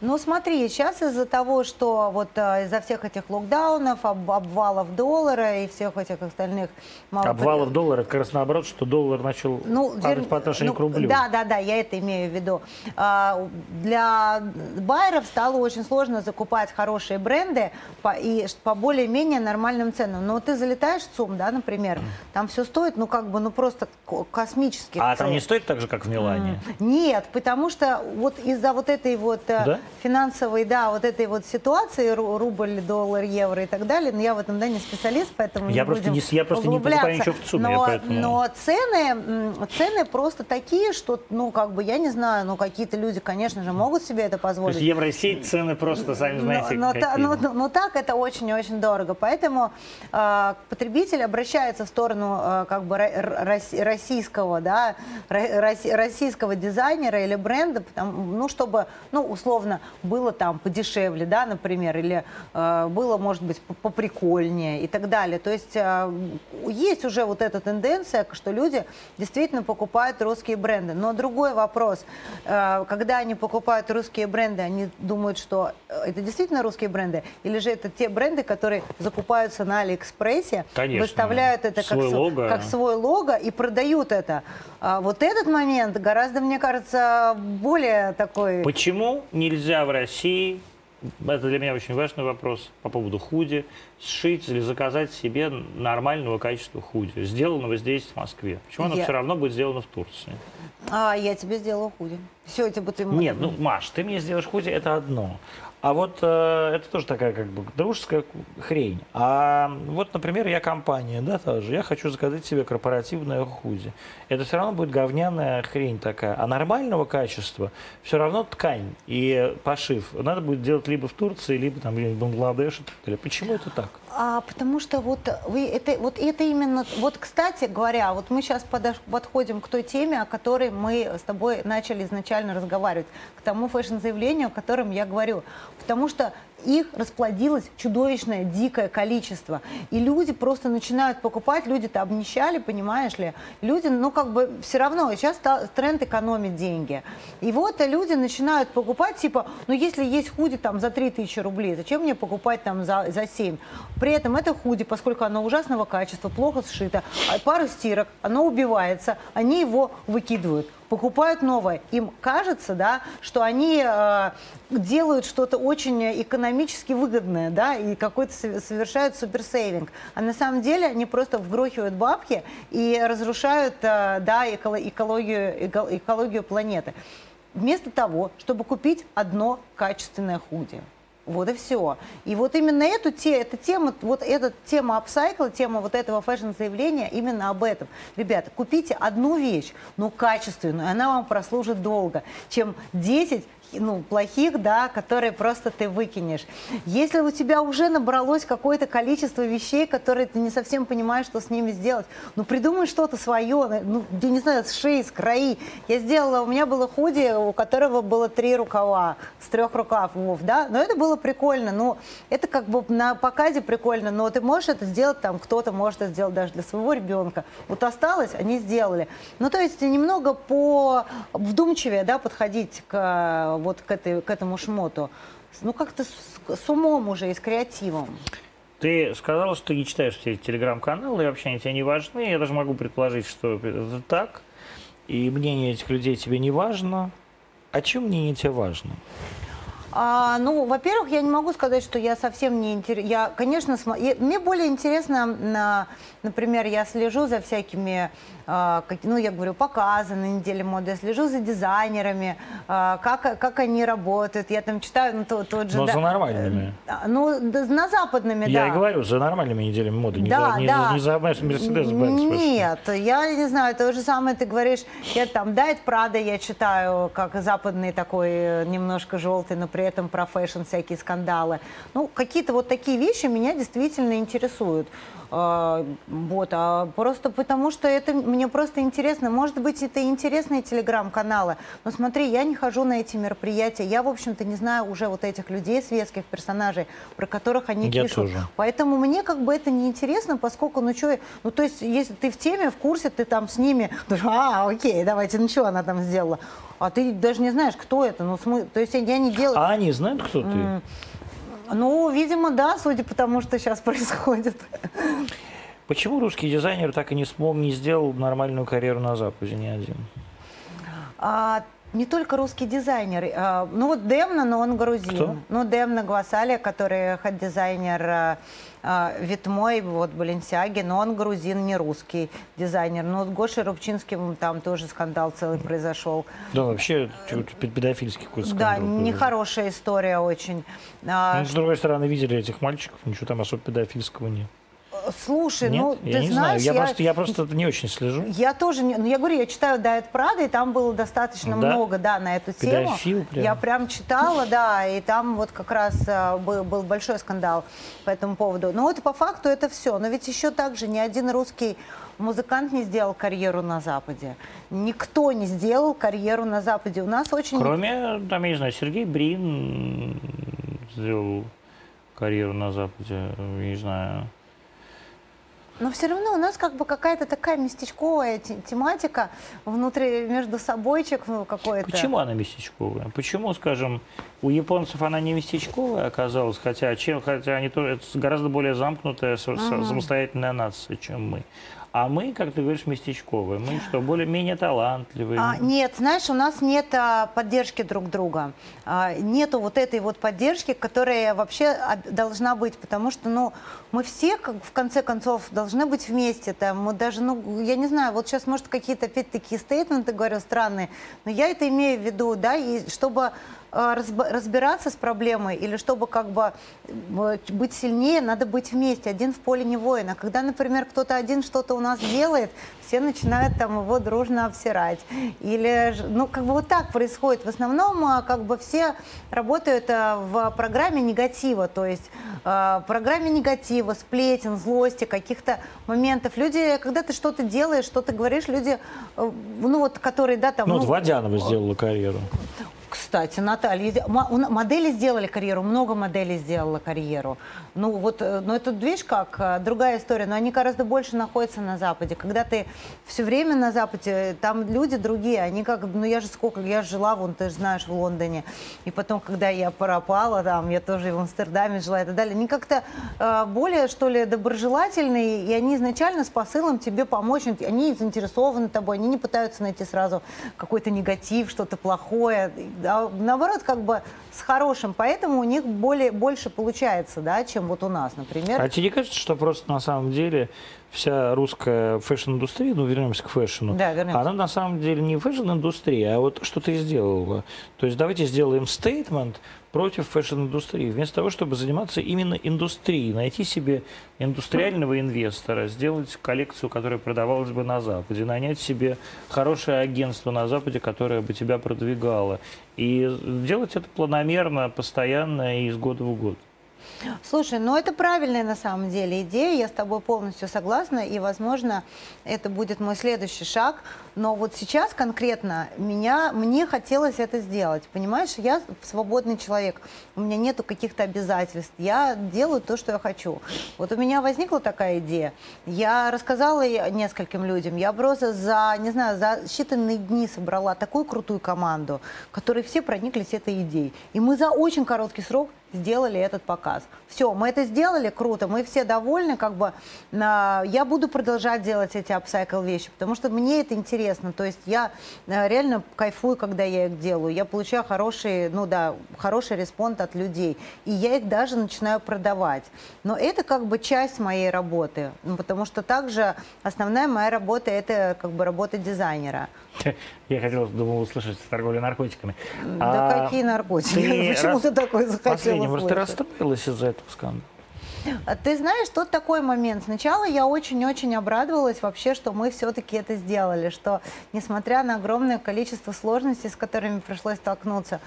Ну, смотри, сейчас из-за того, что вот а, из-за всех этих локдаунов, об, обвалов доллара и всех этих остальных... Мало... Обвалов доллара, это как раз наоборот, что доллар начал ну, падать вер... по отношению ну, к рублю. Да, да, да, я это имею в виду. А, для байеров стало очень сложно закупать хорошие бренды по, и по более-менее нормальным ценам. Но ты залетаешь в ЦУМ, да, например, там все стоит, ну, как бы, ну, просто космически. А там не стоит так же, как в Милане? Нет, потому что вот из-за вот этой вот да? финансовой, да, вот этой вот ситуации, рубль, доллар, евро и так далее, но я в этом, да, не специалист, поэтому я не просто будем не, Я просто не покупаю ничего в ЦУМе, но, поэтому... но цены, цены просто такие, что, ну, как бы, я не знаю, ну, какие-то люди, конечно же, могут себе это позволить. То есть Евросеть цены просто, сами знаете, но, но, но, но так это очень-очень дорого, поэтому э, потребитель обращается в сторону, э, как бы, российского, да, российского дизайнера или бренда, потому, ну, чтобы, ну, условно было там подешевле, да, например, или э, было, может быть, поприкольнее и так далее. То есть э, есть уже вот эта тенденция, что люди действительно покупают русские бренды. Но другой вопрос, э, когда они покупают русские бренды, они думают, что э, это действительно русские бренды, или же это те бренды, которые закупаются на Алиэкспрессе, Конечно. выставляют это Свой как, лого. как свой лого и продают это. А вот этот момент гораздо, мне кажется, более такой... Почему нельзя в России, это для меня очень важный вопрос по поводу худи, сшить или заказать себе нормального качества худи, сделанного здесь, в Москве? Почему оно Я- все равно будет сделано в Турции? А, я тебе сделала худи. Все, эти бы ты... Нет, ну, Маш, ты мне сделаешь худи, это одно. А вот э, это тоже такая как бы дружеская хрень. А вот, например, я компания, да, тоже. Я хочу заказать себе корпоративное худи. Это все равно будет говняная хрень такая. А нормального качества все равно ткань и пошив надо будет делать либо в Турции, либо там где-нибудь в Бангладеше. Почему это так? А, потому что вот вы это вот это именно вот кстати говоря, вот мы сейчас подходим к той теме, о которой мы с тобой начали изначально разговаривать, к тому фэшн-заявлению, о котором я говорю, потому что их расплодилось чудовищное, дикое количество. И люди просто начинают покупать, люди-то обнищали, понимаешь ли. Люди, ну, как бы, все равно, сейчас тренд экономить деньги. И вот люди начинают покупать, типа, ну, если есть худи там за 3000 рублей, зачем мне покупать там за, за 7? При этом это худи, поскольку оно ужасного качества, плохо сшито, а пара стирок, оно убивается, они его выкидывают покупают новое. Им кажется, да, что они э, делают что-то очень экономически выгодное, да, и какой-то со- совершают суперсейвинг. А на самом деле они просто вгрохивают бабки и разрушают, э, да, эколо- экологию, эко- экологию планеты. Вместо того, чтобы купить одно качественное худи. Вот и все. И вот именно эту те, эта тема, вот эта тема апсайкла, тема вот этого фэшн-заявления именно об этом. Ребята, купите одну вещь, но качественную, она вам прослужит долго, чем 10 ну, плохих, да, которые просто ты выкинешь. Если у тебя уже набралось какое-то количество вещей, которые ты не совсем понимаешь, что с ними сделать, ну, придумай что-то свое, ну, я не знаю, сшей, скрои. Я сделала, у меня было худи, у которого было три рукава, с трех рукавов, да, но это было прикольно, ну, это как бы на показе прикольно, но ты можешь это сделать, там, кто-то может это сделать даже для своего ребенка. Вот осталось, они сделали. Ну, то есть немного по вдумчивее, да, подходить к вот к, этой, к этому шмоту. Ну, как-то с, с умом уже и с креативом. Ты сказала, что ты не читаешь все эти телеграм-каналы, и вообще они тебе не важны. Я даже могу предположить, что это так. И мнение этих людей тебе не важно. А чем мнение тебе важно? А, ну, во-первых, я не могу сказать, что я совсем не интересна. Я, конечно, смо... я- мне более интересно, на... например, я слежу за всякими, ну, я говорю, показы на неделе моды, я слежу за дизайнерами, а, как, как они работают. Я там читаю, ну, тот, тот же... Но да, за нормальными. а, Ну, да, за западными, Я да. и говорю, за нормальными неделями моды. Не Да, за, не, да. не за Mercedes-Benz. Нет, я не знаю, то же самое ты говоришь. Я там Diet Prada я читаю, как западный такой, э, немножко желтый, но при этом про фэшн всякие скандалы. Ну, какие-то вот такие вещи меня действительно интересуют. Вот, а просто потому что это мне просто интересно. Может быть, это интересные телеграм-каналы, но смотри, я не хожу на эти мероприятия. Я, в общем-то, не знаю уже вот этих людей, светских персонажей, про которых они Я пишут. тоже. Поэтому мне как бы это не интересно, поскольку, ну что, ну то есть, если ты в теме, в курсе, ты там с ними, а, окей, давайте, ну что она там сделала? А ты даже не знаешь, кто это, ну, смы... то есть я не делаю... А они знают, кто ты? Ну, видимо, да, судя по тому, что сейчас происходит. Почему русский дизайнер так и не смог, не сделал нормальную карьеру на Западе ни один? А, не только русский дизайнер. а, ну вот Демна, но он грузин. Кто? Ну, Демна Гвасали, который хед-дизайнер а, а, Витмой, вот Баленсиаги, но он грузин, не русский дизайнер. Ну вот Гоша Рубчинским там тоже скандал целый произошел. Да, вообще, педофильский какой-то Да, скандал. произошел. нехорошая история очень. А, Ну, с другой стороны, видели этих мальчиков, ничего там особо педофильского нет. Слушай, Нет? ну, я ты не знаешь, знаю. Я, просто, я просто не очень слежу. Я тоже, не, ну я говорю, я читаю Дайет Прада, и там было достаточно Да? много, да, на эту тему. Педофил прям. Я прям читала, да, и там вот как раз а, был, был большой скандал по этому поводу. Но вот по факту это все. Но ведь еще также ни один русский музыкант не сделал карьеру на Западе. Никто не сделал карьеру на Западе. У нас очень... Кроме, там, я не знаю, Сергей Брин сделал карьеру на Западе, я не знаю. Но все равно у нас как бы какая-то такая местечковая те- тематика внутри, между собойчик ну, какой-то. Почему она местечковая? Почему, скажем, у японцев она не местечковая оказалась, хотя, чем, хотя они тоже это гораздо более замкнутая, со- самостоятельная нация, чем мы. А мы, как ты говоришь, местечковые. Мы что, более-менее талантливые? А, нет, знаешь, у нас нет а, поддержки друг друга. А, нету вот этой вот поддержки, которая вообще об- должна быть, потому что, ну, мы все, как, в конце концов, должны быть вместе. Там, мы даже, ну, я не знаю, вот сейчас, может, какие-то, опять такие стейтменты говорю странные, но я это имею в виду, да, и чтобы разб- разбираться с проблемой или чтобы как бы э, быть сильнее, надо быть вместе. Один в поле не воин. А когда, например, кто-то один что-то у нас делает, все начинают там его дружно обсирать. Или, ну, как бы вот так происходит. В основном а, как бы все работают в программе негатива, то есть в программе негатива, сплетен, злости, каких-то моментов. Люди, когда ты что-то делаешь, что-то говоришь, люди, э, ну вот, которые, да, там... Ну, вот ну, Водянова сделала карьеру. Кстати, Наталья, модели сделали карьеру, много моделей сделала карьеру. Ну вот, э, ну это, видишь, как э, другая история, но они гораздо больше находятся на Западе. Когда ты все время на Западе, там люди другие, они как, ну я же сколько, я жила, вон, ты же знаешь, в Лондоне, и потом, когда я пропала, там, я тоже в Амстердаме жила и так далее, они как-то э, более, что ли, доброжелательные, и они изначально с посылом тебе помочь, они заинтересованы тобой, они не пытаются найти сразу какой-то негатив, что-то плохое, наоборот, как бы с хорошим, поэтому у них более, больше получается, да, чем вот у нас, например. А тебе не кажется, что просто на самом деле вся русская фэшн-индустрия, ну, вернемся к фэшну, Да, вернемся. она на самом деле не фэшн-индустрия, а вот что ты сделала. То есть давайте сделаем statement против фэшн-индустрии, вместо того, чтобы заниматься именно индустрией, найти себе индустриального инвестора, сделать коллекцию, которая продавалась бы на Западе, нанять себе хорошее агентство на Западе, которое бы тебя продвигало, и делать это планомерно, постоянно и из года в год. Слушай, ну это правильная на самом деле идея, я с тобой полностью согласна, и, возможно, это будет мой следующий шаг. Но вот сейчас конкретно меня, мне хотелось это сделать. Понимаешь, я свободный человек, у меня нету каких-то обязательств, я делаю то, что я хочу. Вот у меня возникла такая идея, я рассказала нескольким людям, я просто за, не знаю, за считанные дни собрала такую крутую команду, которые все прониклись этой идеей. И мы за очень короткий срок сделали этот показ. Все, мы это сделали, круто, мы все довольны, как бы а, я буду продолжать делать эти апсайкл вещи, потому что мне это интересно, то есть я а, реально кайфую, когда я их делаю, я получаю хороший, ну да, хороший респонд от людей, и я их даже начинаю продавать. Но это как бы часть моей работы, ну, потому что также основная моя работа это как бы работа дизайнера. Я хотел, думал, услышать торговля наркотиками. Да А какие наркотики? Почему рас- ты такой захотел Последний, может, ты расстроилась из-за этого скандала? А Ты знаешь, тут такой момент. Сначала я очень-очень обрадовалась вообще, что мы все-таки это сделали, что несмотря на огромное количество сложностей, с которыми пришлось столкнуться,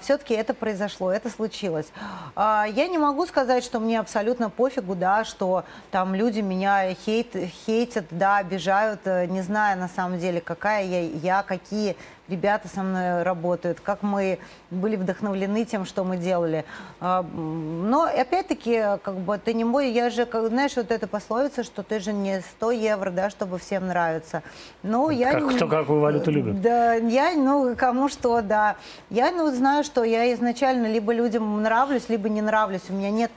все-таки это произошло, это случилось. А, Я не могу сказать, что мне абсолютно пофигу, да, что там люди меня хейт, хейтят, да, обижают, э, не зная на самом деле, какая я, я какие ребята со мной работают, как мы были вдохновлены тем, что мы делали. А, Но опять-таки, как бы ты не мой, я же, как, знаешь, вот эта пословица, что ты же не 100 евро, да, чтобы всем нравиться. Ну, я Как- кто какую валюту любит. Да, я, ну, кому что, да. Я, ну, знаю, что я изначально либо людям нравлюсь, либо не нравлюсь. У меня нет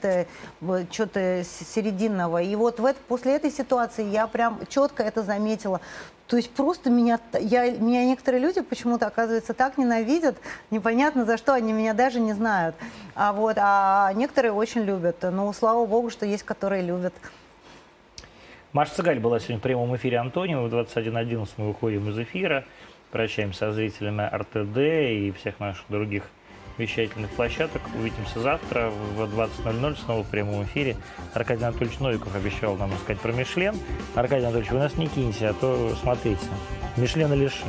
что-то серединного. И вот в это, после этой ситуации я прям четко это заметила. То есть просто меня, я, меня некоторые люди почему-то, оказывается, так ненавидят, непонятно за что, они меня даже не знают. А, вот, а некоторые очень любят. Ну, слава богу, что есть, которые любят. Маша Цыгаль была сегодня в прямом эфире Антонио. В 21.11 мы выходим из эфира. Прощаемся со зрителями РТД и всех наших других вещательных площадок. Увидимся завтра в 20.00 снова в прямом эфире. Аркадий Анатольевич Новиков обещал нам рассказать про Мишлен. Аркадий Анатольевич, вы нас не киньте, а то, смотрите, Мишлена лишим.